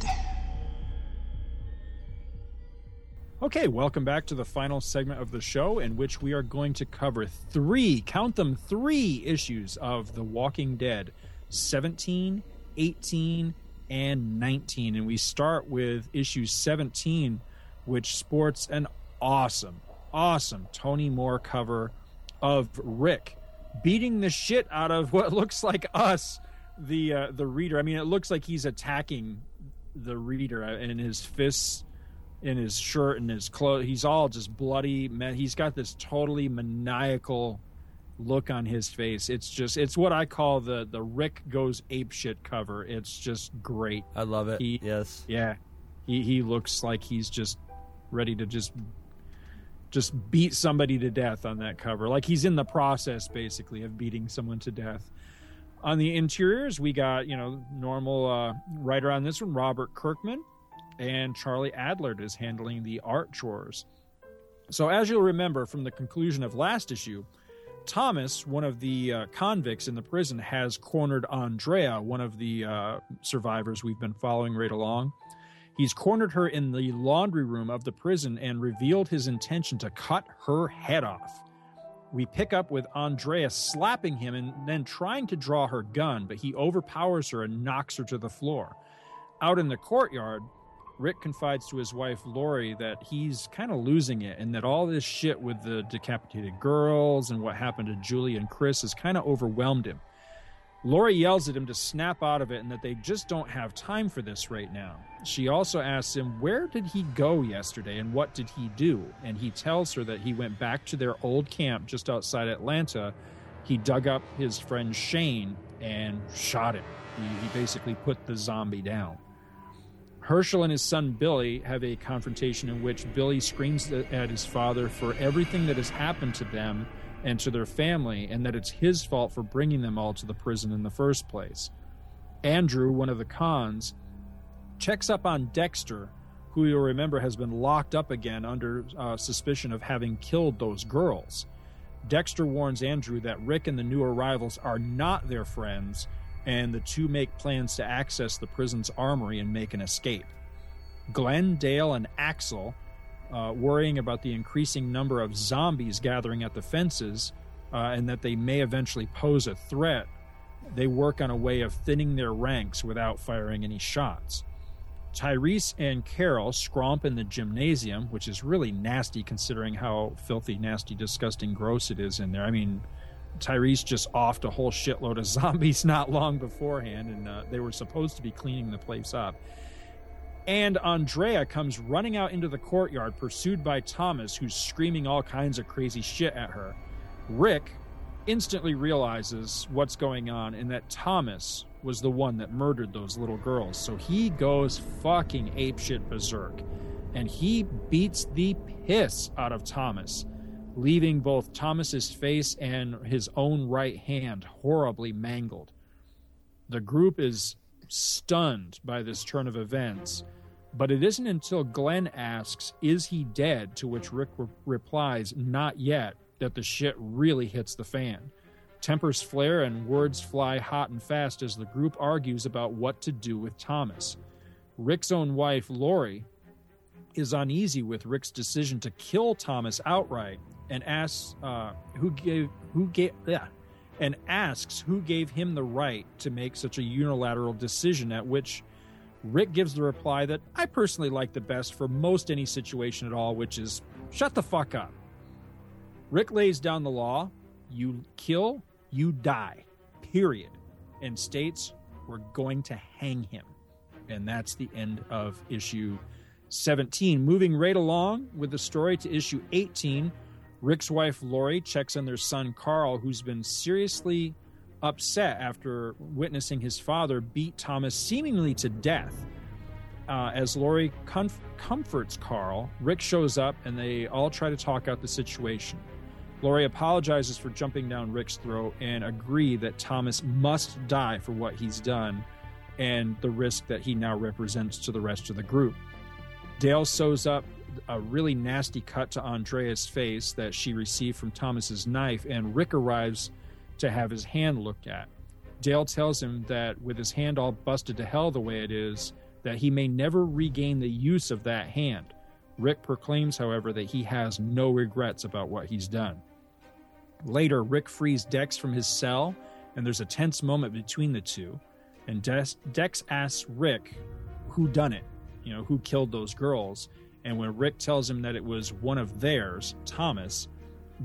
Okay, welcome back to the final segment of the show in which we are going to cover three, count them, three issues of The Walking Dead 17, 18, and 19. And we start with issue 17, which sports an awesome, awesome Tony Moore cover of Rick beating the shit out of what looks like us, the uh, the reader. I mean, it looks like he's attacking the reader uh, in his fists in his shirt and his clothes. He's all just bloody. Man, he's got this totally maniacal look on his face. It's just it's what I call the the Rick goes ape shit cover. It's just great. I love it. He- yes. Yeah, he he looks like he's just ready to just just beat somebody to death on that cover. Like he's in the process basically of beating someone to death. On the interiors, we got you know normal uh, writer on this one, Robert Kirkman, and Charlie Adlard is handling the art chores. So as you'll remember from the conclusion of last issue, Thomas, one of the uh, convicts in the prison, has cornered Andrea, one of the uh, survivors we've been following right along. He's cornered her in the laundry room of the prison and revealed his intention to cut her head off. We pick up with Andrea slapping him and then trying to draw her gun, but he overpowers her and knocks her to the floor. Out in the courtyard, Rick confides to his wife Lori that he's kind of losing it and that all this shit with the decapitated girls and what happened to Julie and Chris has kind of overwhelmed him. Lori yells at him to snap out of it and that they just don't have time for this right now. She also asks him, Where did he go yesterday and what did he do? And he tells her that he went back to their old camp just outside Atlanta. He dug up his friend Shane and shot him. He, he basically put the zombie down. Herschel and his son Billy have a confrontation in which Billy screams at his father for everything that has happened to them and to their family, and that it's his fault for bringing them all to the prison in the first place. Andrew, one of the cons, checks up on Dexter, who you'll remember has been locked up again under uh, suspicion of having killed those girls. Dexter warns Andrew that Rick and the new arrivals are not their friends, and the two make plans to access the prison's armory and make an escape. Glenn, Dale, and Axel uh, worrying about the increasing number of zombies gathering at the fences uh, and that they may eventually pose a threat, they work on a way of thinning their ranks without firing any shots. Tyrese and Carol scromp in the gymnasium, which is really nasty considering how filthy, nasty, disgusting, gross it is in there. I mean, Tyrese just offed a whole shitload of zombies not long beforehand, and uh, they were supposed to be cleaning the place up. And Andrea comes running out into the courtyard, pursued by Thomas, who's screaming all kinds of crazy shit at her. Rick instantly realizes what's going on and that Thomas was the one that murdered those little girls. So he goes fucking apeshit berserk. And he beats the piss out of Thomas, leaving both Thomas's face and his own right hand horribly mangled. The group is stunned by this turn of events. But it isn't until Glenn asks, Is he dead? to which Rick re- replies, Not yet, that the shit really hits the fan. Tempers flare and words fly hot and fast as the group argues about what to do with Thomas. Rick's own wife, Lori, is uneasy with Rick's decision to kill Thomas outright and asks uh, who gave who gave yeah, and asks who gave him the right to make such a unilateral decision at which Rick gives the reply that I personally like the best for most any situation at all, which is shut the fuck up. Rick lays down the law you kill, you die, period, and states we're going to hang him. And that's the end of issue 17. Moving right along with the story to issue 18, Rick's wife Lori checks on their son Carl, who's been seriously upset after witnessing his father beat Thomas seemingly to death. Uh, as Lori comf- comforts Carl, Rick shows up and they all try to talk out the situation. Lori apologizes for jumping down Rick's throat and agree that Thomas must die for what he's done and the risk that he now represents to the rest of the group. Dale sews up a really nasty cut to Andrea's face that she received from Thomas's knife, and Rick arrives to have his hand looked at. Dale tells him that with his hand all busted to hell the way it is, that he may never regain the use of that hand. Rick proclaims, however, that he has no regrets about what he's done. Later, Rick frees Dex from his cell, and there's a tense moment between the two. And Dex, Dex asks Rick who done it, you know, who killed those girls. And when Rick tells him that it was one of theirs, Thomas,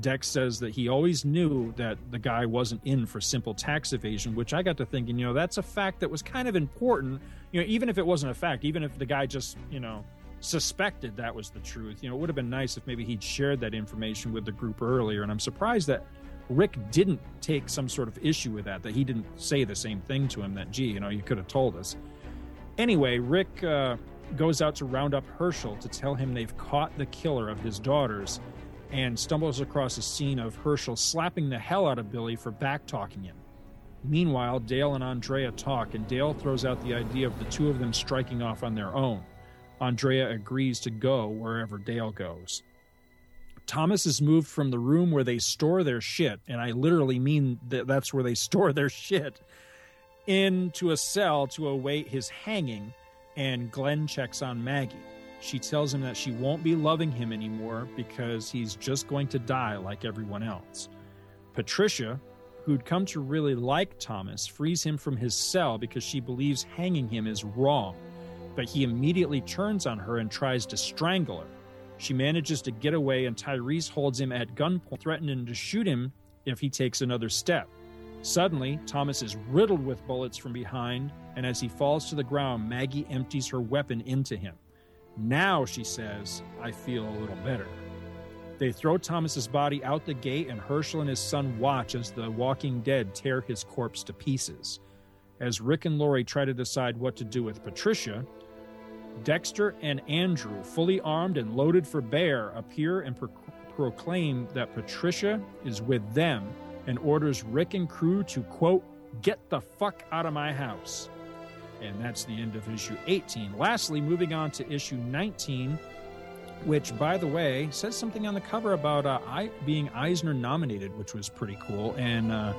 Dex says that he always knew that the guy wasn't in for simple tax evasion, which I got to thinking, you know, that's a fact that was kind of important. You know, even if it wasn't a fact, even if the guy just, you know, suspected that was the truth, you know, it would have been nice if maybe he'd shared that information with the group earlier. And I'm surprised that Rick didn't take some sort of issue with that, that he didn't say the same thing to him that, gee, you know, you could have told us. Anyway, Rick uh, goes out to round up Herschel to tell him they've caught the killer of his daughters and stumbles across a scene of Herschel slapping the hell out of Billy for backtalking him. Meanwhile, Dale and Andrea talk, and Dale throws out the idea of the two of them striking off on their own. Andrea agrees to go wherever Dale goes. Thomas is moved from the room where they store their shit, and I literally mean that that's where they store their shit, into a cell to await his hanging, and Glenn checks on Maggie. She tells him that she won't be loving him anymore because he's just going to die like everyone else. Patricia, who'd come to really like Thomas, frees him from his cell because she believes hanging him is wrong. but he immediately turns on her and tries to strangle her. She manages to get away, and Tyrese holds him at gunpoint, threatening to shoot him if he takes another step. Suddenly, Thomas is riddled with bullets from behind, and as he falls to the ground, Maggie empties her weapon into him. Now, she says, I feel a little better. They throw Thomas's body out the gate, and Herschel and his son watch as the walking dead tear his corpse to pieces. As Rick and Lori try to decide what to do with Patricia, Dexter and Andrew, fully armed and loaded for bear, appear and pro- proclaim that Patricia is with them and orders Rick and crew to, quote, get the fuck out of my house. And that's the end of issue 18. Lastly, moving on to issue 19, which, by the way, says something on the cover about uh, I, being Eisner nominated, which was pretty cool. And uh,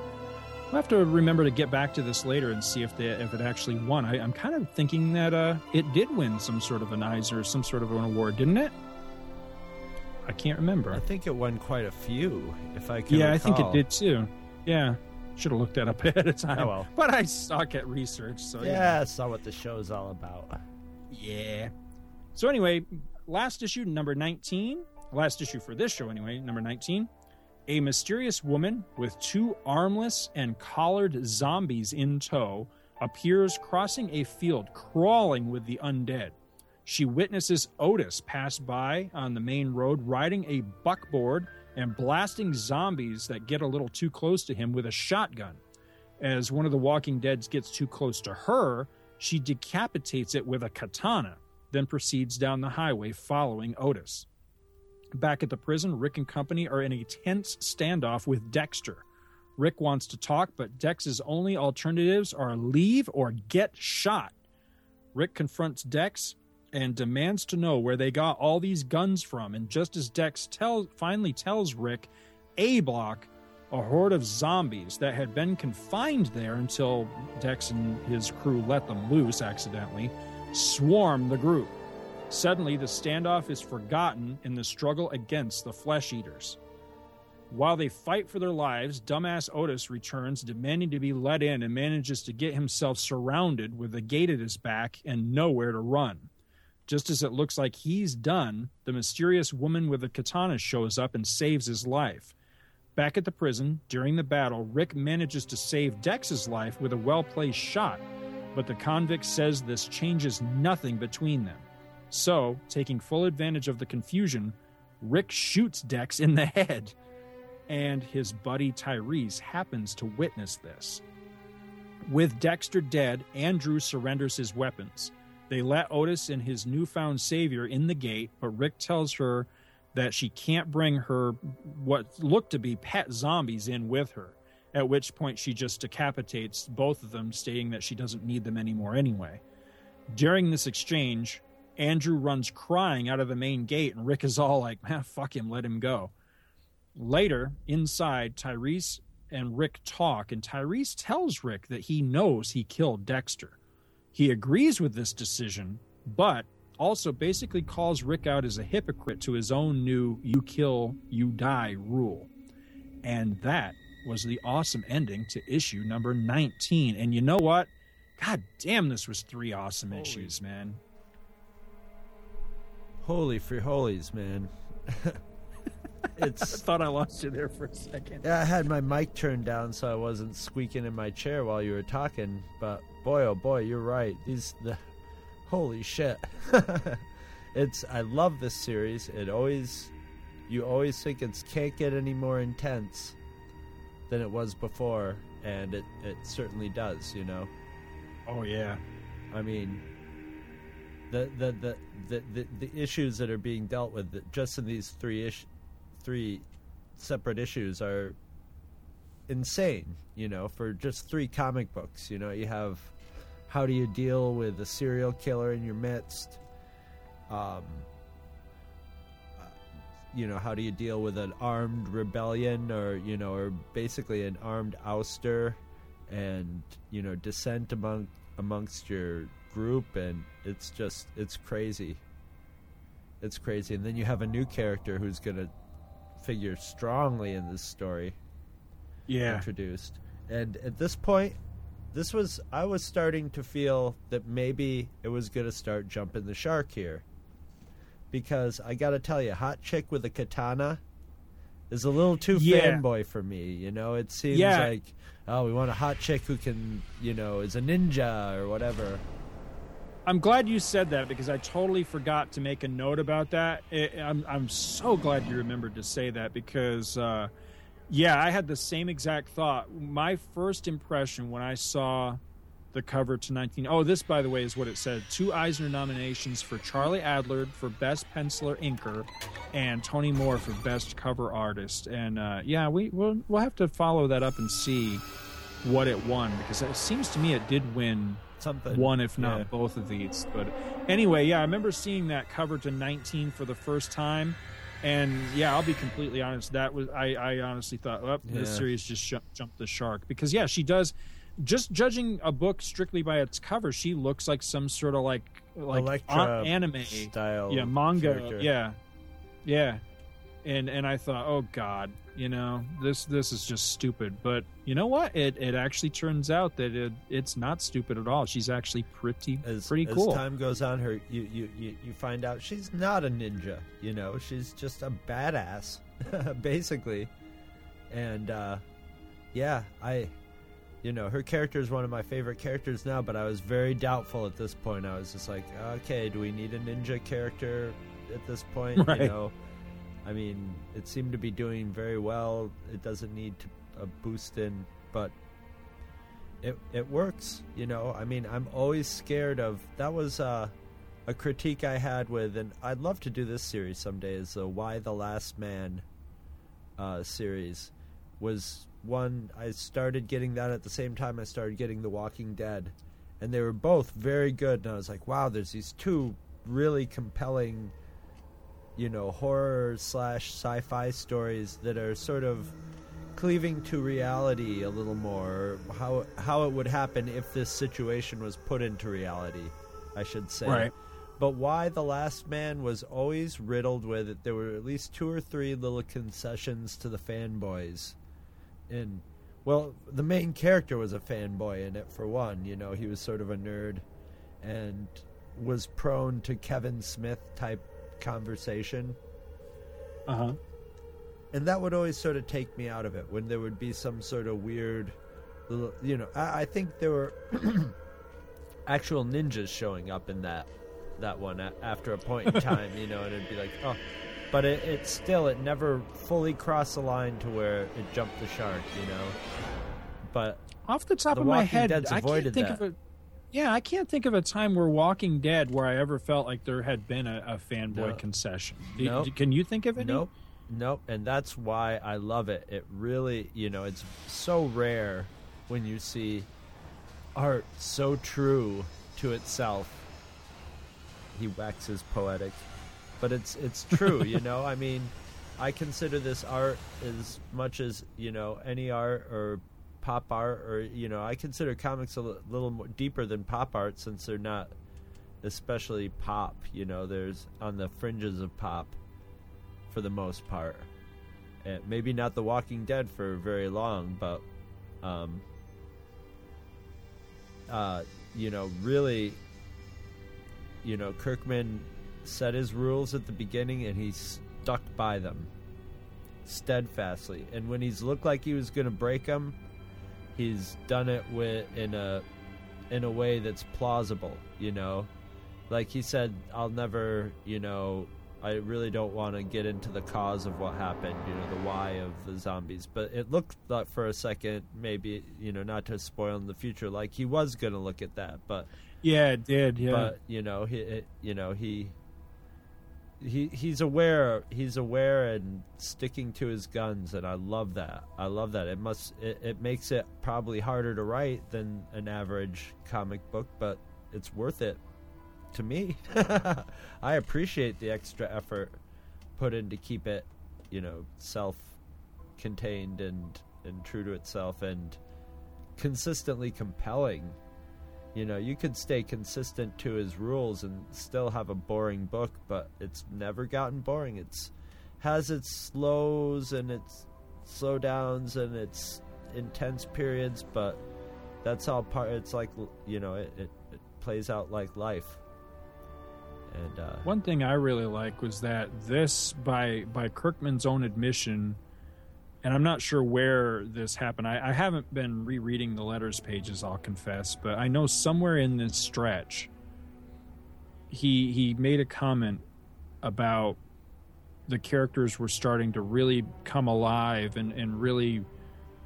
we'll have to remember to get back to this later and see if they, if it actually won. I, I'm kind of thinking that uh, it did win some sort of an Eisner, some sort of an award, didn't it? I can't remember. I think it won quite a few, if I can. yeah, I think it did too. Yeah, should have looked that up ahead of time. Oh, well. But I suck at research, so Yeah, I saw what the show's all about. Yeah. So anyway, last issue number 19, last issue for this show anyway, number 19. A mysterious woman with two armless and collared zombies in tow appears crossing a field crawling with the undead. She witnesses Otis pass by on the main road riding a buckboard and blasting zombies that get a little too close to him with a shotgun. As one of the Walking Deads gets too close to her, she decapitates it with a katana, then proceeds down the highway following Otis. Back at the prison, Rick and company are in a tense standoff with Dexter. Rick wants to talk, but Dex's only alternatives are leave or get shot. Rick confronts Dex and demands to know where they got all these guns from. And just as Dex tell, finally tells Rick, A Block, a horde of zombies that had been confined there until Dex and his crew let them loose accidentally, swarm the group. Suddenly, the standoff is forgotten in the struggle against the flesh eaters. While they fight for their lives, dumbass Otis returns, demanding to be let in, and manages to get himself surrounded with the gate at his back and nowhere to run. Just as it looks like he's done, the mysterious woman with the katana shows up and saves his life. Back at the prison, during the battle, Rick manages to save Dex's life with a well placed shot, but the convict says this changes nothing between them. So, taking full advantage of the confusion, Rick shoots Dex in the head, and his buddy Tyrese happens to witness this. With Dexter dead, Andrew surrenders his weapons. They let Otis and his newfound savior in the gate, but Rick tells her that she can't bring her what look to be pet zombies in with her, at which point she just decapitates both of them, stating that she doesn't need them anymore anyway. During this exchange, Andrew runs crying out of the main gate, and Rick is all like, man, fuck him, let him go. Later, inside, Tyrese and Rick talk, and Tyrese tells Rick that he knows he killed Dexter. He agrees with this decision, but also basically calls Rick out as a hypocrite to his own new you kill, you die rule. And that was the awesome ending to issue number 19. And you know what? God damn, this was three awesome issues, man. Holy frijoles, holies, man. I it's thought I lost you there for a second. yeah, I had my mic turned down so I wasn't squeaking in my chair while you were talking, but boy oh boy, you're right. These the holy shit. it's I love this series. It always you always think it's can't get any more intense than it was before, and it, it certainly does, you know. Oh, yeah. I mean, the the, the the the the issues that are being dealt with just in these three ish, three separate issues are insane. You know, for just three comic books. You know, you have how do you deal with a serial killer in your midst? Um, you know, how do you deal with an armed rebellion, or you know, or basically an armed ouster, and you know, dissent among amongst your group, and it's just it's crazy. It's crazy, and then you have a new character who's gonna figure strongly in this story Yeah. introduced. And at this point, this was I was starting to feel that maybe it was going to start jumping the shark here. Because I got to tell you, hot chick with a katana is a little too Yeah. fanboy for me, you know? It seems Yeah. like oh, we want a hot chick who can, you know, is a ninja or whatever. I'm glad you said that because I totally forgot to make a note about that. I I'm I'm so glad you remembered to say that because, uh, yeah, I had the same exact thought. My first impression when I saw the cover to 19. Oh, this by the way is what it said: two Eisner nominations for Charlie Adlard for Best Penciler Inker, and Tony Moore for Best Cover Artist. And uh, yeah, we we'll, we'll have to follow that up and see what it won because it seems to me it did win Something one if not yeah. both of these but anyway yeah i remember seeing that cover to 19 for the first time and yeah i'll be completely honest that was i, I honestly thought oh, this series just sh- jumped the shark. Because yeah she does just judging a book strictly by its cover she looks like some sort of like like Elektra anime style yeah manga. character. yeah. Yeah and and i thought oh god you know this this is just stupid but you know what it it actually turns out that it it's not stupid at all she's actually pretty as, pretty cool. as time goes on, her you, you you you find out she's not a ninja. You know, she's just a badass, basically. And uh, yeah, I, you know, her character is one of my favorite characters now. But I was very doubtful at this point. I was just like, okay, do we need a ninja character at this point? Right. You know, I mean, it seemed to be doing very well. It doesn't need to, a boost in, but it it works. You know, I mean, I'm always scared of. That was uh, a critique I had with, and I'd love to do this series someday. Is the Y the Last Man uh, series was one I started getting that at the same time I started getting The Walking Dead, and they were both very good. And I was like, wow, there's these two really compelling, you know, horror slash sci-fi stories that are sort of cleaving to reality a little more how how it would happen if this situation was put into reality i should say Right. but Y the last man was always riddled with it there were at least two or three little concessions to the fanboys and well the main character was a fanboy in it for one you know he was sort of a nerd and was prone to kevin smith type conversation. Uh-huh. And that would always sort of take me out of it when there would be some sort of weird you know i, I think there were actual ninjas showing up in that that one a- after a point in time you know and it'd be like oh but it, it still it never fully crossed the line to where it jumped the shark you know? But off the top The of my head Dead's i can't think that. of a yeah i can't think of a time where walking dead where i ever felt like there had been a, a fanboy No. concession Nope. do- can you think of any Nope. Nope. And that's why I love it. It really, you know, it's so rare when you see art so true to itself. He waxes poetic. But it's it's true, you know? I mean, I consider this art as much as, you know, any art or pop art or, you know, I consider comics a little more deeper than pop art since they're not especially pop, you know, there's on the fringes of pop for the most part. Uh, maybe not The Walking Dead for very long, but um, uh, you know, really, you know, Kirkman set his rules at the beginning and he stuck by them steadfastly. And when he's looked like he was going to break them, he's done it with in a in a way that's plausible. You know, like he said, I'll never, you know, I really don't want to get into the cause of what happened, you know, the why of the zombies. But it looked like for a second, maybe, you know, not to spoil in the future, like he was going to look at that. But, yeah it did yeah but you know, he, it, you know, he, he, he's aware. He's aware and sticking to his guns, and I love that. I love that. It must. It, it makes it probably harder to write than an average comic book, but it's worth it to me. I appreciate the extra effort put in to keep it, you know, self-contained and and true to itself and consistently compelling. You know, you could stay consistent to his rules and still have a boring book, but it's never gotten boring. It's has its slows and its slowdowns and its intense periods, but that's all part. It's like you know, it, it, it plays out like life. And uh, One thing I really like was that this, by by Kirkman's own admission, and I'm not sure where this happened. I, I haven't been rereading the letters pages, I'll confess, but I know somewhere in this stretch, he he made a comment about the characters were starting to really come alive and, and really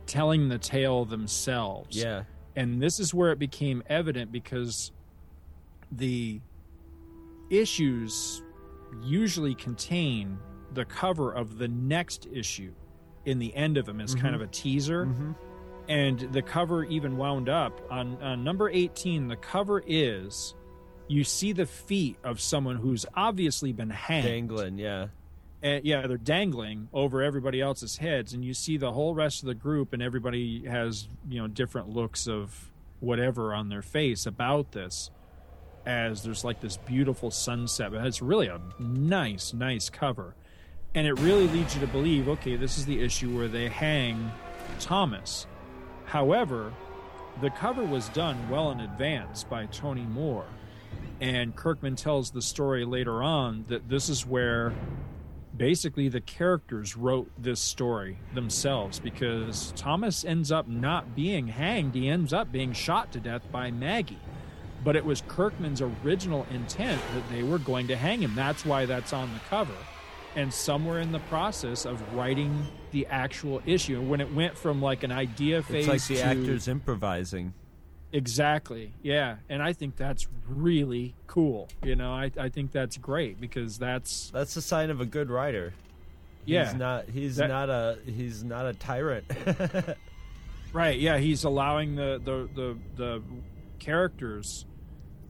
telling the tale themselves. yeah, And this is where it became evident because the issues usually contain the cover of the next issue in the end of them as kind mm-hmm. of a teaser. Mm-hmm. And the cover even wound up on, on number 18. The cover is you see the feet of someone who's obviously been hanged dangling. Yeah, and yeah, they're dangling over everybody else's heads, and you see the whole rest of the group, and everybody has you know different looks of whatever on their face about this. As there's like this beautiful sunset, but it's really a nice, nice cover, and it really leads you to believe, okay, this is the issue where they hang Thomas. However, the cover was done well in advance by Tony Moore, and Kirkman tells the story later on that this is where basically the characters wrote this story themselves because Thomas ends up not being hanged. He ends up being shot to death by Maggie. But it was Kirkman's original intent that they were going to hang him. That's why that's on the cover. And somewhere in the process of writing the actual issue, when it went from like an idea phase it's like the to actors improvising. Exactly. Yeah. And I think that's really cool. You know, I, I think that's great because that's That's a sign of a good writer. yeah. he's not. He's That- not a. He's not a tyrant. Right. Yeah, he's allowing the the the, the characters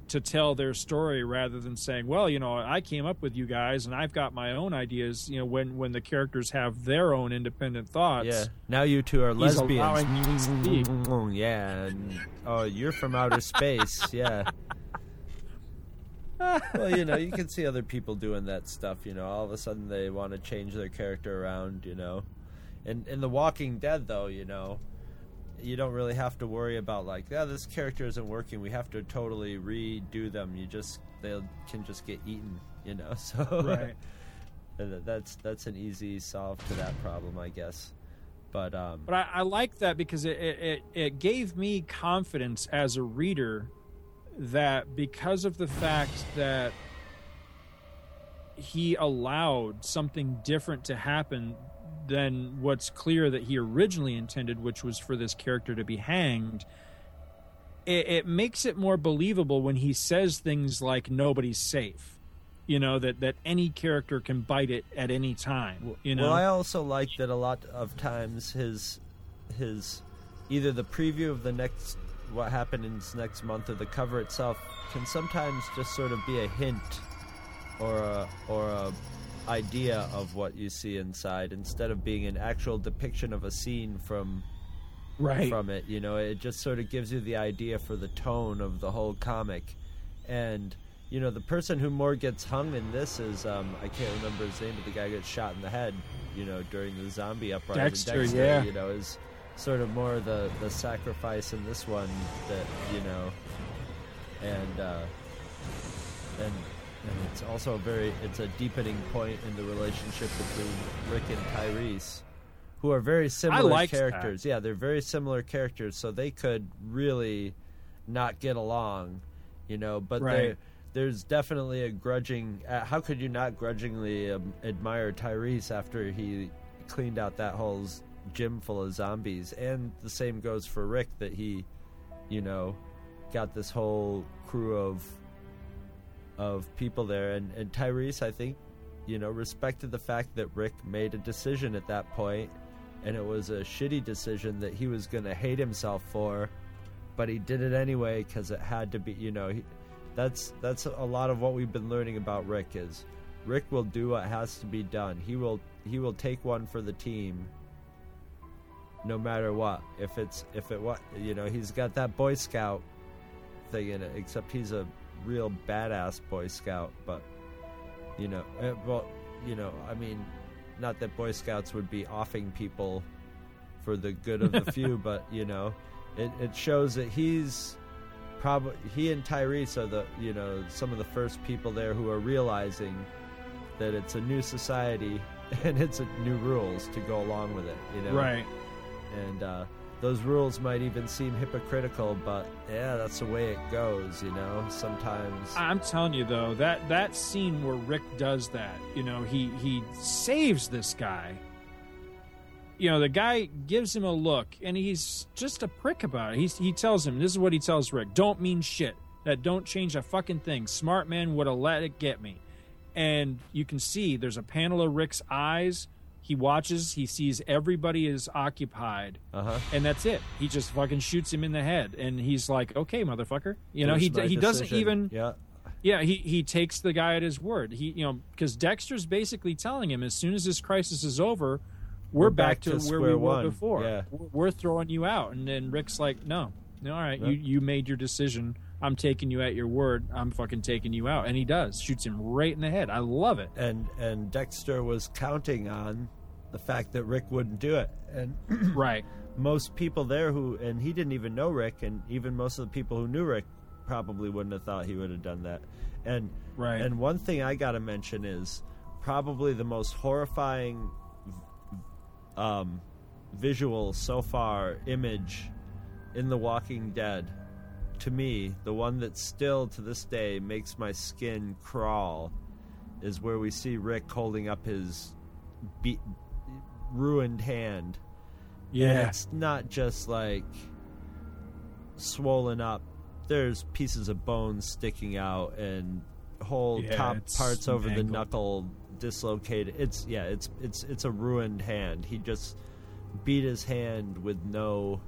to tell their story rather than saying, "Well, you know, I came up with you guys and I've got my own ideas." You know, when when the characters have their own independent thoughts. yeah. Now you two are lesbians. allowing you to speak. yeah. And, oh, you're from outer space. Yeah. well, you know, you can see other people doing that stuff. You know, all of a sudden they want to change their character around. You know, and in The Walking Dead, though, you know, you don't really have to worry about like, yeah, this character isn't working. We have to totally redo them. You just they can just get eaten. You know, so Right. that's that's an easy solve to that problem, I guess. But um, But I, I like that because it, it, it, it gave me confidence as a reader that because of the fact that he allowed something different to happen than what's clear that he originally intended, which was for this character to be hanged, it, it makes it more believable when he says things like nobody's safe. You know, that, that any character can bite it at any time. You know, well, I also like that a lot of times his his either the preview of the next what happened in this next month or the cover itself can sometimes just sort of be a hint or a or a idea of what you see inside instead of being an actual depiction of a scene from right. from it. You know, it just sort of gives you the idea for the tone of the whole comic. And you know, the person who more gets hung in this is um, I can't remember his name, but the guy who gets shot in the head. You know, during the zombie uprising. Dexter, yeah. You know, is sort of more the the sacrifice in this one that you know, and uh, and and it's also a very it's a deepening point in the relationship between Rick and Tyrese, who are very similar liked that. characters. Yeah, they're very similar characters, so they could really not get along, you know. But Right. there's definitely a grudging. Uh, how could you not grudgingly um, admire Tyrese after he cleaned out that whole z- gym full of zombies? And the same goes for Rick that he, you know, got this whole crew of of people there, and and Tyrese, I think, you know, respected the fact that Rick made a decision at that point, and it was a shitty decision that he was going to hate himself for, but he did it anyway because it had to be. You know, he, that's that's a lot of what we've been learning about Rick is Rick will do what has to be done. He will he will take one for the team. No matter what, if it's if it what you know, he's got that Boy Scout thing in it. Except he's a real badass Boy Scout. But you know, eh, well, you know, I mean, not that Boy Scouts would be offing people for the good of the few, but you know, it, it shows that he's probably he and Tyrese are the you know some of the first people there who are realizing that it's a new society and it's a new rules to go along with it. You know, Right. And uh, those rules might even seem hypocritical, but yeah, that's the way it goes. You know, sometimes. I'm telling you though, that that scene where Rick does that, you know, he he saves this guy. You know, the guy gives him a look, and he's just a prick about it. He's, he tells him, "This is what he tells Rick: Don't mean shit. That don't change a fucking thing. Smart man would have let it get me." And you can see there's a panel of Rick's eyes. He watches. He sees everybody is occupied, Uh-huh. and that's it. He just fucking shoots him in the head, and he's like, "Okay, motherfucker." You know, he he doesn't even Yeah. yeah, he he takes the guy at his word. He you know because Dexter's basically telling him as soon as this crisis is over, we're, We're back, back to, to where we were one. before. Yeah. We're- We're throwing you out, and then Rick's like, no, no, all right, you you made your decision. I'm taking you at your word. I'm fucking taking you out, and he does. Shoots him right in the head. I love it. and and Dexter was counting on the fact that Rick wouldn't do it, and right. most people there who and he didn't even know Rick, and even most of the people who knew Rick probably wouldn't have thought he would have done that. And Right. and one thing I got to mention is probably the most horrifying um, visual so far image in The Walking Dead. To me, the one that still to this day makes my skin crawl is where we see Rick holding up his be- ruined hand. And Yeah. it's not just like swollen up. There's pieces of bone sticking out and whole Yeah, top parts over the knuckle dislocated. It's yeah, it's it's it's a ruined hand. He just beat his hand with no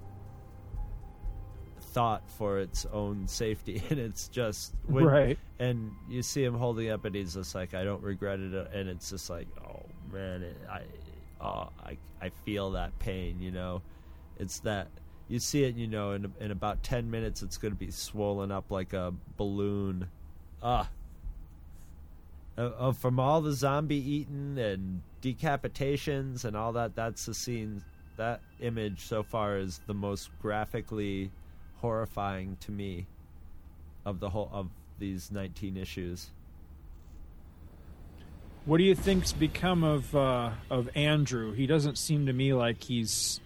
thought for its own safety and it's just when, Right. and you see him holding up and he's just like i don't regret it and it's just like oh man it, i oh, I, I feel that pain you know? It's that you see it you know in, in about 10 minutes it's going to be swollen up like a balloon. Ah. Uh, uh, from all the zombie eating and decapitations and all that that's the scene that image so far is the most graphically horrifying to me of the whole of these 19 issues What do you think's become of uh, of Andrew? He doesn't seem to me like he's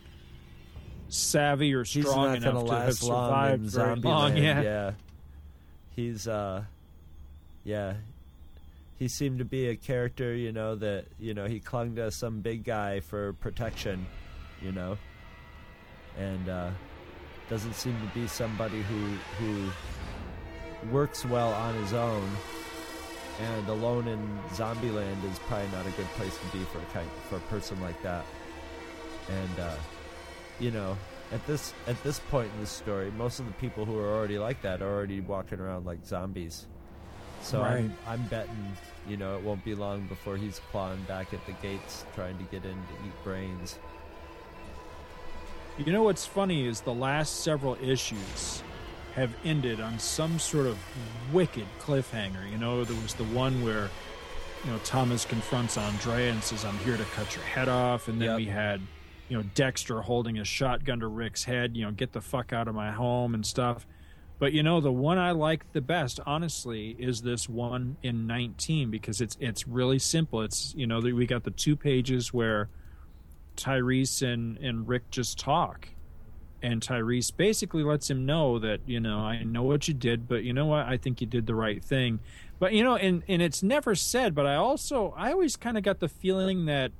savvy or strong enough gonna have survived very long. Yeah. yeah he's uh yeah he seemed to be a character you know that you know he clung to some big guy for protection you know and uh doesn't seem to be somebody who who works well on his own. And alone in zombieland is probably not a good place to be for a kind for a person like that. And uh you know at this at this point in the story most of the people who are already like that are already walking around like zombies. So Right. I'm, I'm betting you know it won't be long before he's clawing back at the gates trying to get in to eat brains You know what's funny is the last several issues have ended on some sort of wicked cliffhanger. You know, there was the one where you know Thomas confronts Andrea and says, "I'm here to cut your head off," and then Yep. we had you know Dexter holding a shotgun to Rick's head. You know, get the fuck out of my home and stuff. But you know, the one I like the best, honestly, is this one in 19 because it's it's really simple. It's you know we got the two pages where Tyrese and, and Rick just talk. And Tyrese basically lets him know that, you know, I know what you did, but you know what? I think you did the right thing. But, you know, and, and it's never said, but I also, I always kind of got the feeling that,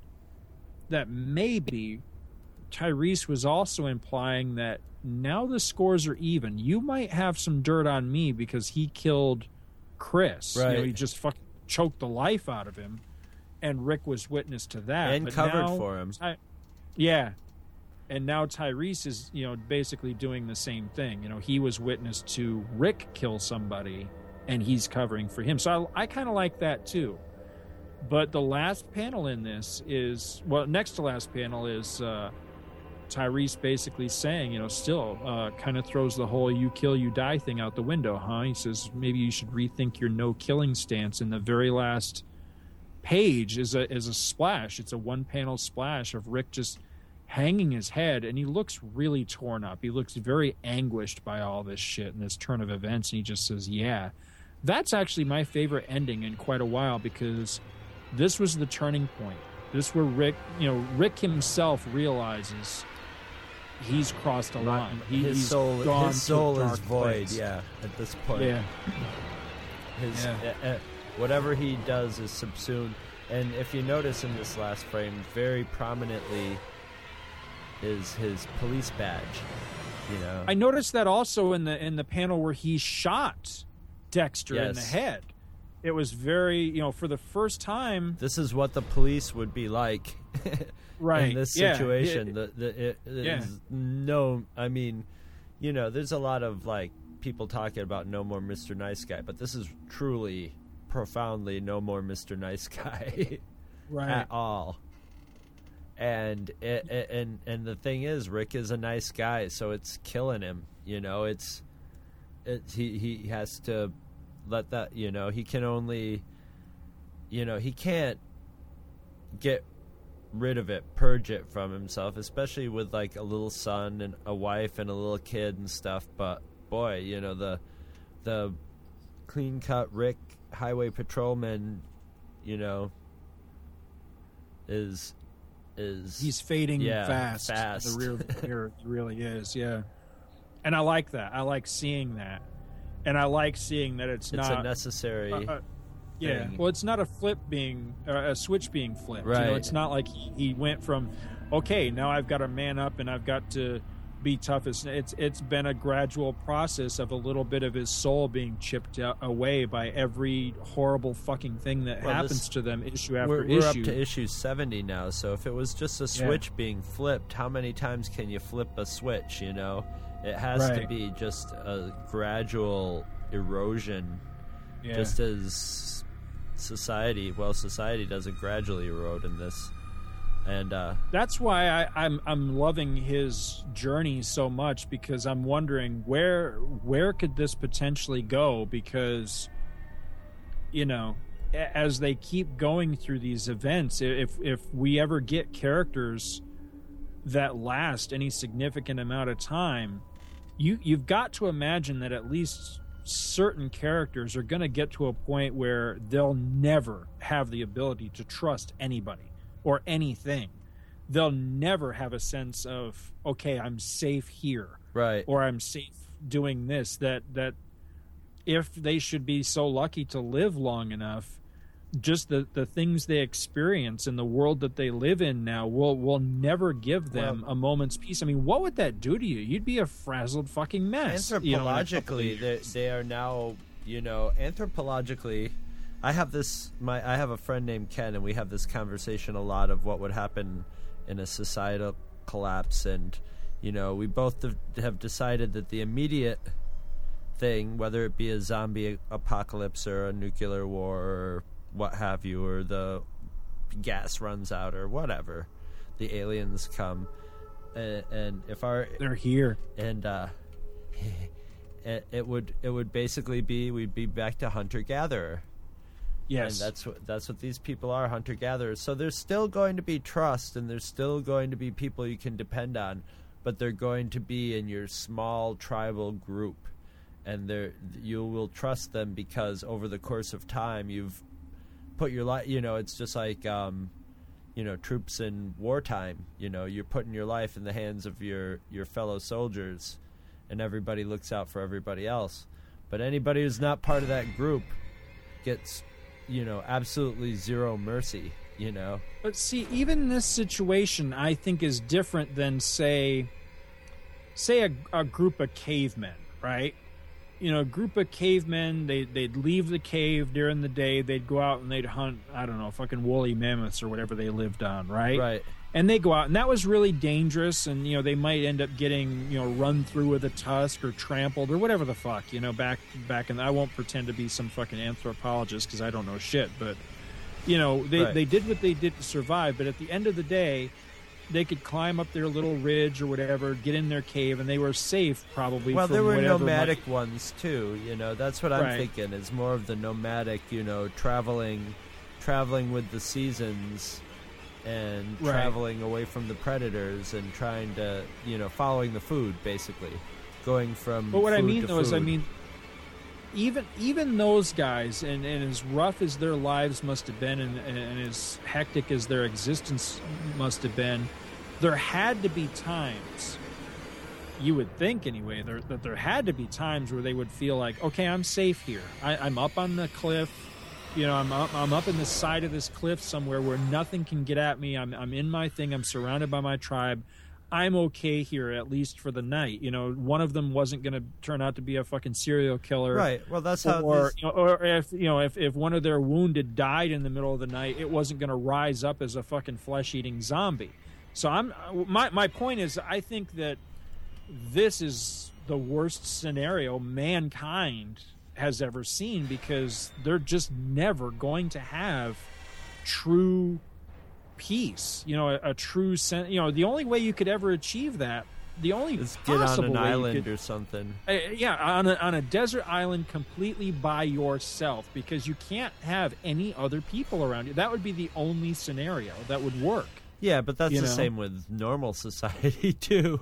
that maybe Tyrese was also implying that now the scores are even. You might have some dirt on me because he killed Chris. You know, Right. he just fucking choked the life out of him. And Rick was witness to that. and covered now- for him I, yeah. And now Tyrese is, you know, basically doing the same thing. You know, he was witness to Rick kill somebody and he's covering for him. So I, I kind of like that too. But the last panel in this is, well, next to last panel is uh, Tyrese basically saying, you know, still uh, kind of throws the whole you kill, you die thing out the window, huh? He says, maybe you should rethink your no killing stance. In the very last page is a is a splash. It's a one panel splash of Rick just hanging his head, and he looks really torn up. He looks very anguished by all this shit and this turn of events, and he just says, "Yeah." That's actually my favorite ending in quite a while because this was the turning point. This where Rick, you know, Rick himself realizes he's crossed a line. He, his he's soul, gone his soul is void. place. Yeah, at this point, Yeah. his Yeah. uh, whatever he does is subsumed. And if you notice in this last frame, very prominently is his police badge. You know, I noticed that also in the in the panel where he shot Dexter in the head. It was very, you know, for the first time. this is what the police would be like Right, in this yeah, situation. it- the, the, it, it Yeah. is no, I mean, you know, there's a lot of like people talking about no more Mr. Nice Guy, but this is truly, profoundly no more Mr. Nice Guy Right. at all. And it, it- and and the thing is, Rick is a nice guy, so it's killing him. You know, it's it, he he has to let that you know he can only you know he can't get rid of it purge it from himself especially with like a little son and a wife and a little kid and stuff but boy you know the the clean cut rick highway patrolman you know is is He's fading yeah, fast. fast. The rear mirror really is, yeah. And I like that. I like seeing that. And I like seeing that it's, it's not a necessary uh, uh, yeah. thing. Well, it's not a flip being uh, a switch being flipped. You know, Right. it's not like he, he went from okay, now I've got to man up and I've got to be tough. It's it's it's been a gradual process of a little bit of his soul being chipped away by every horrible fucking thing that Well, happens this- to them issue after we're, we're up to issue 70 now so if it was just a Yeah. switch being flipped how many times can you flip a switch you know it has to be just a gradual erosion Yeah. just as society well society doesn't gradually erode in this and uh That's why I, I'm I'm loving his journey so much because I'm wondering where where could this potentially go? Because you know as they keep going through these events if if we ever get characters that last any significant amount of time you you've got to imagine that at least certain characters are going to get to a point where they'll never have the ability to trust anybody or anything they'll never have a sense of okay i'm safe here. Right. Or i'm safe doing this. That that if they should be so lucky to live long enough just the the things they experience in the world that they live in now will will never give them a moment's peace. I mean what would that do to you? You'd be a frazzled fucking mess you know, in a couple of anthropologically they, they are now you know anthropologically i have this my i have a friend named ken and we have this conversation a lot of what would happen in a societal collapse. And you know we both have- decided that the immediate thing whether it be a zombie apocalypse or a nuclear war or what have you or the gas runs out or whatever the aliens come and, and if our they're here. and uh it, it would it would basically be we'd be back to hunter gatherer yes. And that's what that's what these people are hunter gatherers. So there's still going to be trust and there's still going to be people you can depend on but they're going to be in your small tribal group. And they're you will trust them because over the course of time you've put your life you know it's just like um you know troops in wartime. You know you're putting your life in the hands of your your fellow soldiers and everybody looks out for everybody else. But anybody who's not part of that group gets you know absolutely zero mercy you know But see, even this situation, I think, is different than say, say a, a group of cavemen, right? You know, a group of cavemen. They they'd leave the cave during the day. They'd go out and they'd hunt. I don't know, fucking woolly mammoths or whatever they lived on, right? right And they go out, and that was really dangerous. And you know, they might end up getting you know run through with a tusk or trampled or whatever the fuck. You know, back back in. I won't pretend to be some fucking anthropologist because I don't know shit, but you know they, Right. they did what they did to survive but at the end of the day they could climb up their little ridge or whatever get in their cave and they were safe probably well there were nomadic might- ones too you know that's what i'm Right. thinking is more of the nomadic you know traveling traveling with the seasons and Right. traveling away from the predators and trying to you know following the food basically, going from. But what I mean though is, I mean, even even those guys, and, and as rough as their lives must have been, and, and as hectic as their existence must have been, there had to be times. You would think, anyway, there, that there had to be times where they would feel like, okay, I'm safe here. I, I'm up on the cliff. You know, I'm up, I'm up in the side of this cliff somewhere where nothing can get at me. I'm, I'm in my thing. I'm surrounded by my tribe. I'm okay here at least for the night. You know, one of them wasn't going to turn out to be a fucking serial killer, Right. Well, that's how Or, you know, or if you know, if, if one of their wounded died in the middle of the night, it wasn't going to rise up as a fucking flesh eating zombie. So I'm my my point is, I think that this is the worst scenario mankind has ever seen because they're just never going to have true peace. You know, a, a true sense. You know, the only way you could ever achieve that, the only Let's get on an island could- or something. uh, yeah, on a, on a desert island completely by yourself because you can't have any other people around you. That would be the only scenario that would work. Yeah, but that's the know? same with normal society too.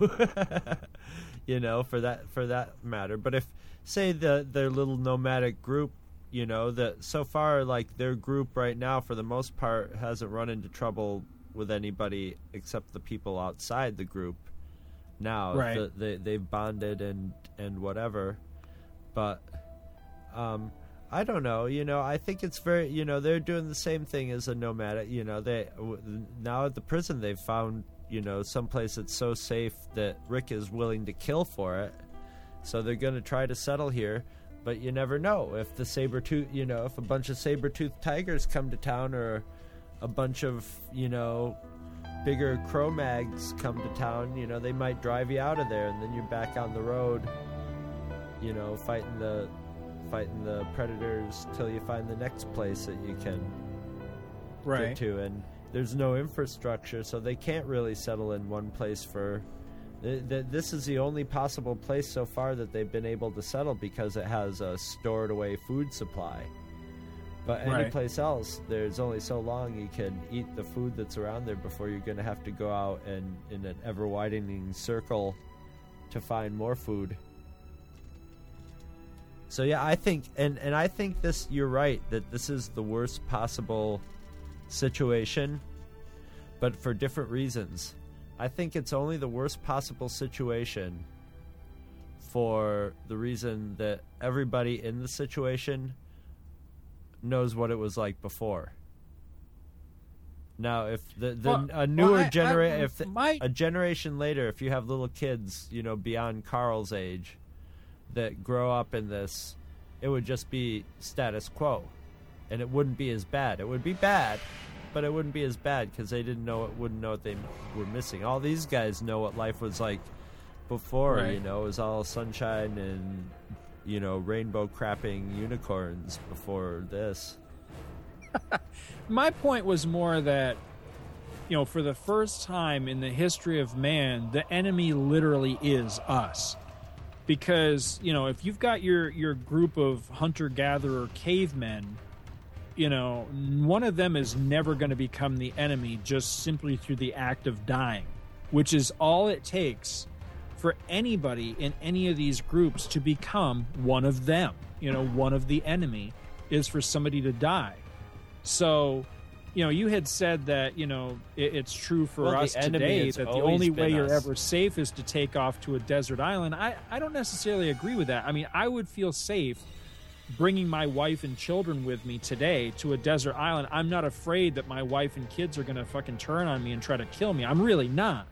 you know, for that for that matter. But if say the their little nomadic group, you know, that so far like their group right now for the most part hasn't run into trouble with anybody except the people outside the group. Now Right. the, they they've bonded and and whatever, but um I don't know. You know, I think it's very. You know, they're doing the same thing as a nomadic. You know, they now at the prison they've found you know someplace that's so safe that Rick is willing to kill for it. So they're going to try to settle here, but you never know if the saber tooth. You know, if a bunch of saber tooth tigers come to town or a bunch of you know bigger Cro-Mags come to town. You know, they might drive you out of there, and then you're back on the road. You know, fighting the fighting the predators till you find the next place that you can Right. get to and there's no infrastructure so they can't really settle in one place for this is the only possible place so far that they've been able to settle because it has a stored away food supply but any Right. place else there's only so long you can eat the food that's around there before you're going to have to go out and in an ever widening circle to find more food so yeah, I think and and I think this you're right that this is the worst possible situation but for different reasons. I think it's only the worst possible situation for the reason that everybody in the situation knows what it was like before. Now, if the, the Well- a newer well, generation, if the, my- a generation later, if you have little kids, you know, beyond Carl's age, that grow up in this, it would just be status quo, and it wouldn't be as bad. It would be bad, but it wouldn't be as bad because they didn't know it wouldn't know what they were missing. All these guys know what life was like before. Right. You know, it was all sunshine and you know rainbow crapping unicorns before this. My point was more that, you know, for the first time in the history of man, the enemy literally is us. Because, you know, if you've got your, your group of hunter gatherer cavemen, you know, one of them is never going to become the enemy just simply through the act of dying, which is all it takes for anybody in any of these groups to become one of them. You know, one of the enemy is for somebody to die. So, you know, you had said that, you know, it, it's true for Well, us today that the only way been you're ever safe is to take off to a desert island. I, I don't necessarily agree with that. I mean, I would feel safe bringing my wife and children with me today to a desert island. I'm not afraid that my wife and kids are going to fucking turn on me and try to kill me. I'm really not.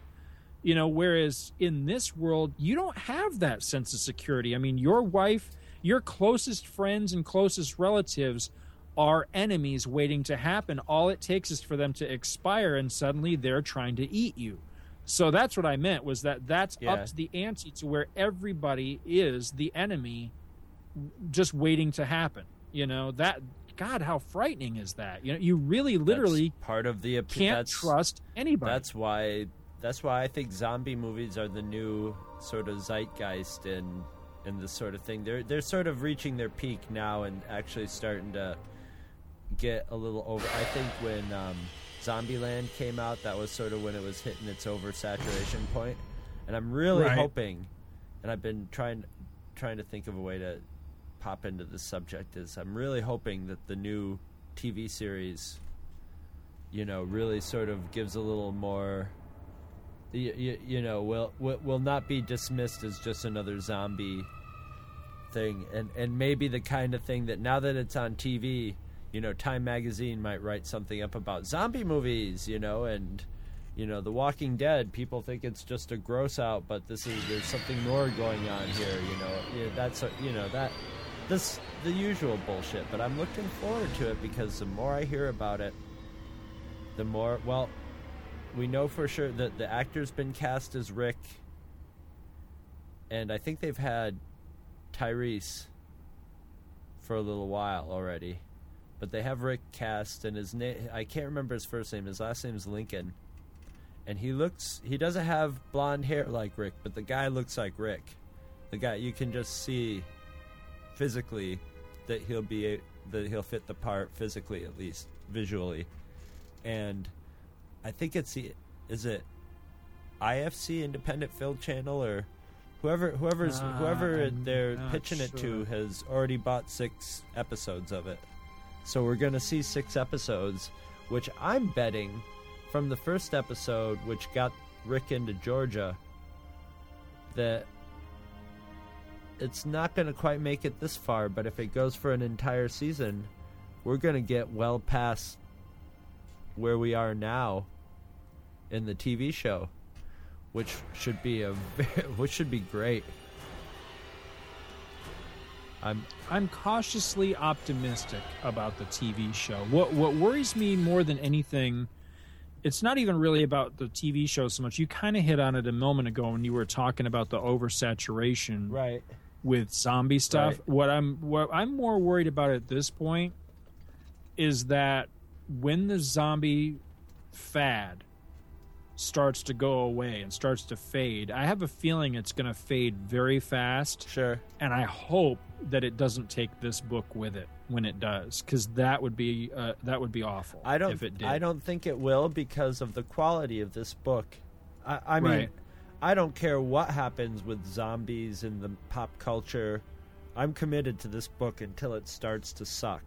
You know, whereas in this world, you don't have that sense of security. I mean, your wife, your closest friends and closest relatives are enemies waiting to happen. All it takes is for them to expire and suddenly they're trying to eat you. So that's what I meant was that that's Yeah. up to the ante to where everybody is the enemy just waiting to happen. You know, that God, how frightening is that? You know, you really literally That's part of the can't trust anybody. That's why that's why I think zombie movies are the new sort of zeitgeist in in this sort of thing. They're they're sort of reaching their peak now and actually starting to get a little over. I think when um, Zombieland came out, that was sort of when it was hitting its oversaturation point. And I'm really Right. hoping, and I've been trying trying to think of a way to pop into this subject. Is I'm really hoping that the new TV series, you know, really sort of gives a little more. You, you, you know, will, will will not be dismissed as just another zombie thing, and and maybe the kind of thing that now that it's on TV, you know, Time Magazine might write something up about zombie movies, you know, and you know, The Walking Dead. People think it's just a gross out, but this is there's something more going on here. You know, yeah, that's a, you know that this the usual bullshit. But I'm looking forward to it because the more I hear about it, the more well. We know for sure that the actor's been cast as Rick, and I think they've had Tyrese for a little while already. But they have Rick cast, and his name, I can't remember his first name. His last name is Lincoln. And he looks, he doesn't have blonde hair like Rick, but the guy looks like Rick. The guy, you can just see physically that he'll be, a, that he'll fit the part physically, at least visually. And I think it's the, is it IFC Independent Film Channel or whoever whoever's Uh, whoever I'm they're pitching it to has already bought six episodes of it. So we're gonna see six episodes, which I'm betting from the first episode, which got Rick into Georgia, that it's not gonna quite make it this far. But if it goes for an entire season, we're gonna get well past where we are now in the TV show, which should be a which should be great. I'm I'm cautiously optimistic about the TV show. What what worries me more than anything, it's not even really about the TV show so much. You kind of hit on it a moment ago when you were talking about the oversaturation right. With zombie stuff. Right. What I'm what I'm more worried about at this point is that when the zombie fad starts to go away and starts to fade, I have a feeling it's going to fade very fast Sure. and I hope that it doesn't take this book with it when it does, because that would be uh, that would be awful. I don't. If it did, I don't think it will because of the quality of this book. I, I mean, Right. I don't care what happens with zombies in the pop culture. I'm committed to this book until it starts to suck.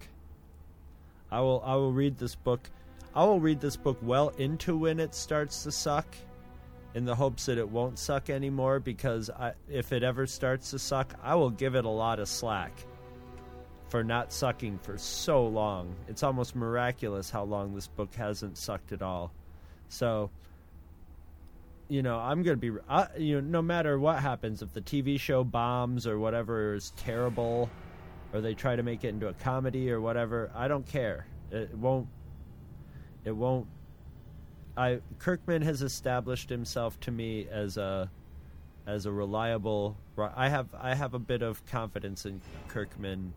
I will. I will read this book. I will read this book well into when it starts to suck, in the hopes that it won't suck anymore. Because I, if it ever starts to suck, I will give it a lot of slack for not sucking for so long. It's almost miraculous how long this book hasn't sucked at all. So, you know, I'm going to be, I, you know, no matter what happens, if the TV show bombs or whatever is terrible, or they try to make it into a comedy or whatever, I don't care. It won't. It won't. I Kirkman has established himself to me as a as a reliable. I have I have a bit of confidence in Kirkman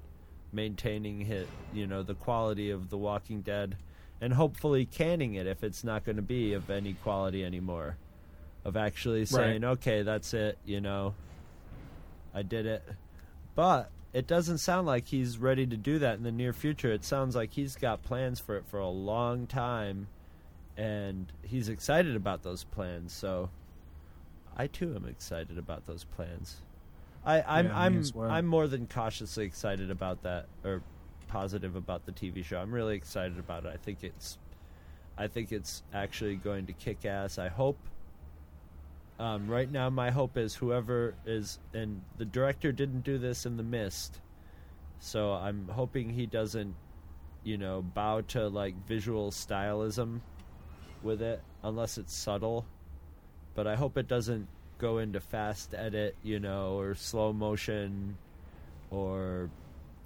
maintaining his, you know, the quality of The Walking Dead, and hopefully canning it if it's not going to be of any quality anymore. Of actually saying, okay, that's it, you know, I did it. But it doesn't sound like he's ready to do that in the near future. It sounds like he's got plans for it for a long time, and he's excited about those plans. So, I too am excited about those plans. I, I'm yeah, I'm well. I'm more than cautiously excited about that, or positive about the TV show. I'm really excited about it. I think it's, I think it's actually going to kick ass. I hope. Um, right now, my hope is whoever is, and the director didn't do this in The Mist, so I'm hoping he doesn't, you know, bow to like visual stylism with it, unless it's subtle. But I hope it doesn't go into fast edit, you know, or slow motion, or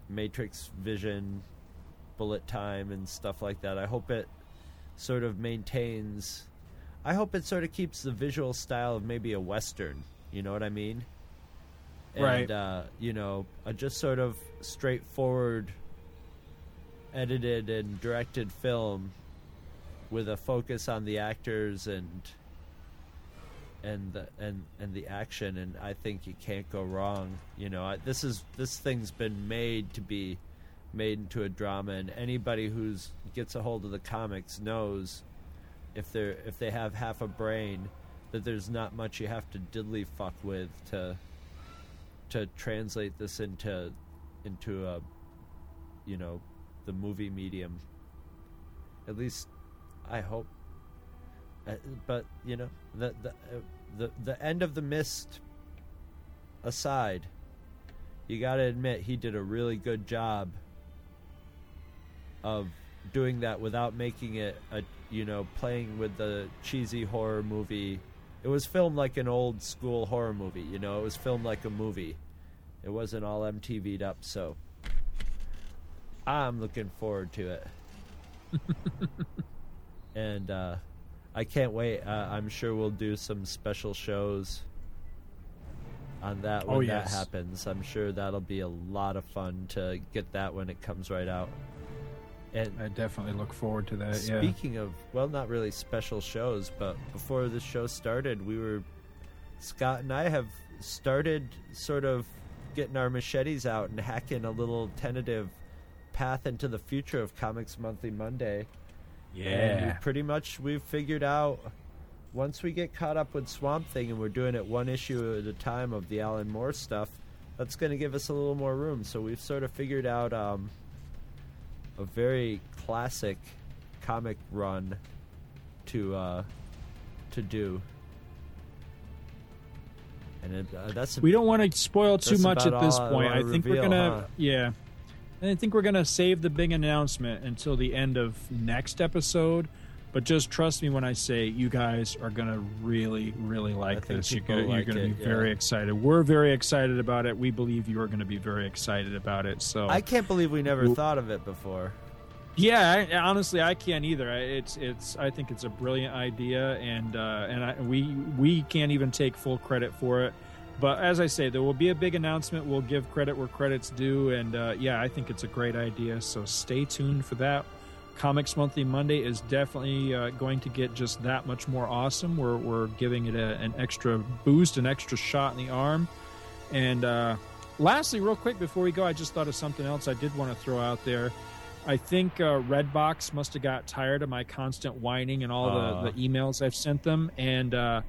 matrix vision, bullet time, and stuff like that. I hope it sort of maintains. I hope it sort of keeps the visual style of maybe a western. You know what I mean? And, Right. Uh, you know, a just sort of straightforward, edited and directed film with a focus on the actors and and the and and the action and I think you can't go wrong you know I, this is this thing's been made to be made into a drama and anybody who's gets a hold of the comics knows if they're if they have half a brain, that there's not much you have to diddly fuck with to to translate this into into a you know the movie medium. At least I hope. Uh, but you know the the the the end of the mist aside, you got to admit he did a really good job of doing that without making it a you know playing with the cheesy horror movie. It was filmed like an old school horror movie, you know. It was filmed like a movie. It wasn't all MTV'd up, so I'm looking forward to it. and uh, I can't wait. Uh, I'm sure we'll do some special shows on that when Oh, that happens. I'm sure that'll be a lot of fun to get that when it comes right out. And I definitely look forward to that. Yeah. Speaking of, well, not really special shows, but before the show started, we were Scott and I have started sort of getting our machetes out and hacking a little tentative path into the future of Comics Monthly Monday. Yeah. pretty much we've figured out once we get caught up with Swamp Thing and we're doing it one issue at a time of the Alan Moore stuff, that's going to give us a little more room. So we've sort of figured out um, a very classic comic run to uh, to do. And it, uh, that's We don't want to spoil too much at this I point. I wanna think we're gonna, huh? yeah. And I think we're gonna save the big announcement until the end of next episode. But just trust me when I say you guys are gonna really, really like this. You're gonna, like gonna be yeah. very excited. We're very excited about it. We believe you are going to be very excited about it. So I can't believe we never thought of it before. Yeah, I, honestly, I can't either. I- It's it's. I think it's a brilliant idea, and uh, and I, we we can't even take full credit for it. But as I say, there will be a big announcement. We'll give credit where credit's due, and uh, yeah, I think it's a great idea. So stay tuned for that. Comics Monthly Monday is definitely uh, going to get just that much more awesome. We're we're giving it a, an extra boost, an extra shot in the arm, and uh, lastly, real quick before we go, I just thought of something else I did want to throw out there. I think uh, Redbox must have got tired of my constant whining and all the, the emails I've sent them. And uh,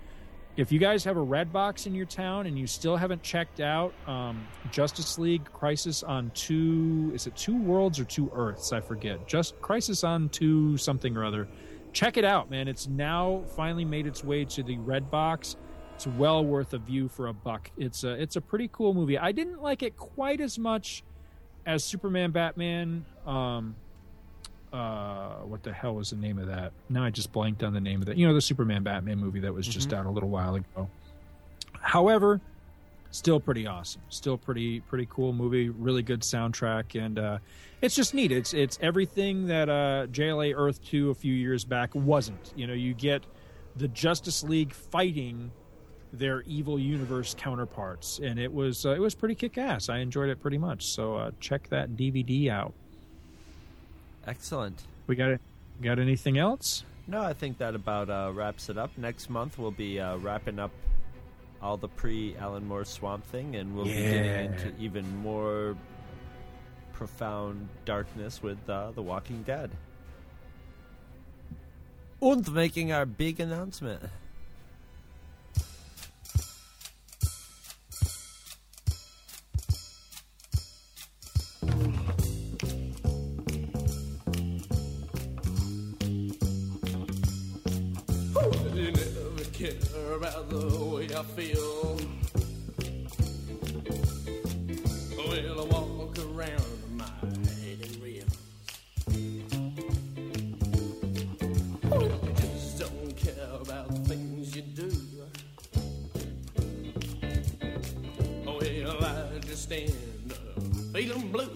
if you guys have a Redbox in your town and you still haven't checked out um, Justice League Crisis on two, is it two worlds or two Earths? I forget. Just Crisis on two something or other. Check it out, man. It's now finally made its way to the Redbox. It's well worth a view for a buck. It's a it's a pretty cool movie. I didn't like it quite as much as Superman Batman. Um, uh, what the hell was the name of that? Now I just blanked on the name of that. You know, the Superman Batman movie that was just out a little while ago. However, still pretty awesome. Still pretty pretty cool movie. Really good soundtrack, and uh, it's just neat. It's it's everything that uh, JLA Earth two a few years back wasn't. You know, you get the Justice League fighting their evil universe counterparts, and it was uh, it was pretty kick ass. I enjoyed it pretty much. So uh, check that DVD out. Excellent. We got it. Got anything else? No, I think that about uh, wraps it up. Next month we'll be uh, wrapping up all the pre Alan Moore Swamp Thing, and we'll be getting into even more profound darkness with uh, The Walking Dead. And making our big announcement. About the way I feel. Well, I walk around my head in reels. You just don't care about things you do. Well, I just stand up feeling blue.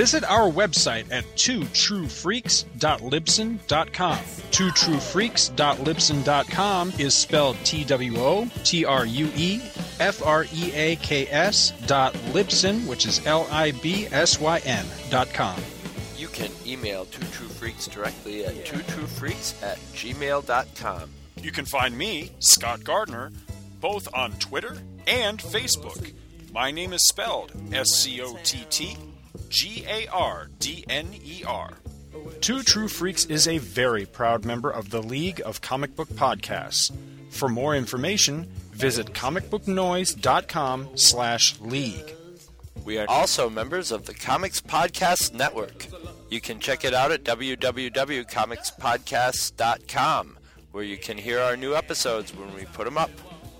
Visit our website at twotruefreaks.libsyn.com. Twotruefreaks.libsyn.com is spelled T W O T R U E F R E A K S dot Libsyn, which is L I B S Y N dot com. You can email Two True Freaks directly at twotruefreaks at gmail.com. You can find me, Scott Gardner, both on Twitter and Facebook. My name is spelled S C O T T G A R D N E R. Two True Freaks is a very proud member of the League of Comic Book Podcasts. For more information, visit comicbooknoise.com slash league. We are also members of the Comics Podcast Network. You can check it out at www.comicspodcasts.com, where you can hear our new episodes when we put them up.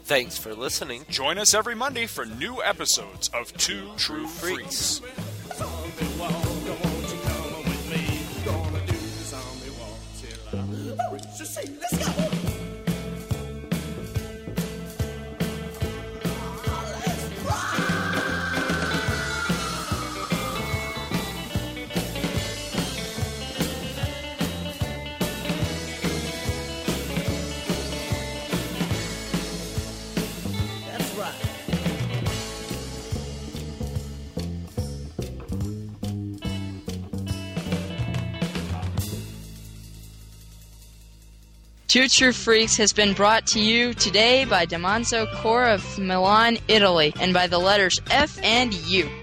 Thanks for listening. Join us every Monday for new episodes of Two True Freaks. Zombie walk, won't you come with me? Gonna do the zombie walk till I reach the sea. Two True Freaks has been brought to you today by Damanzo Core of Milan, Italy, and by the letters F and U.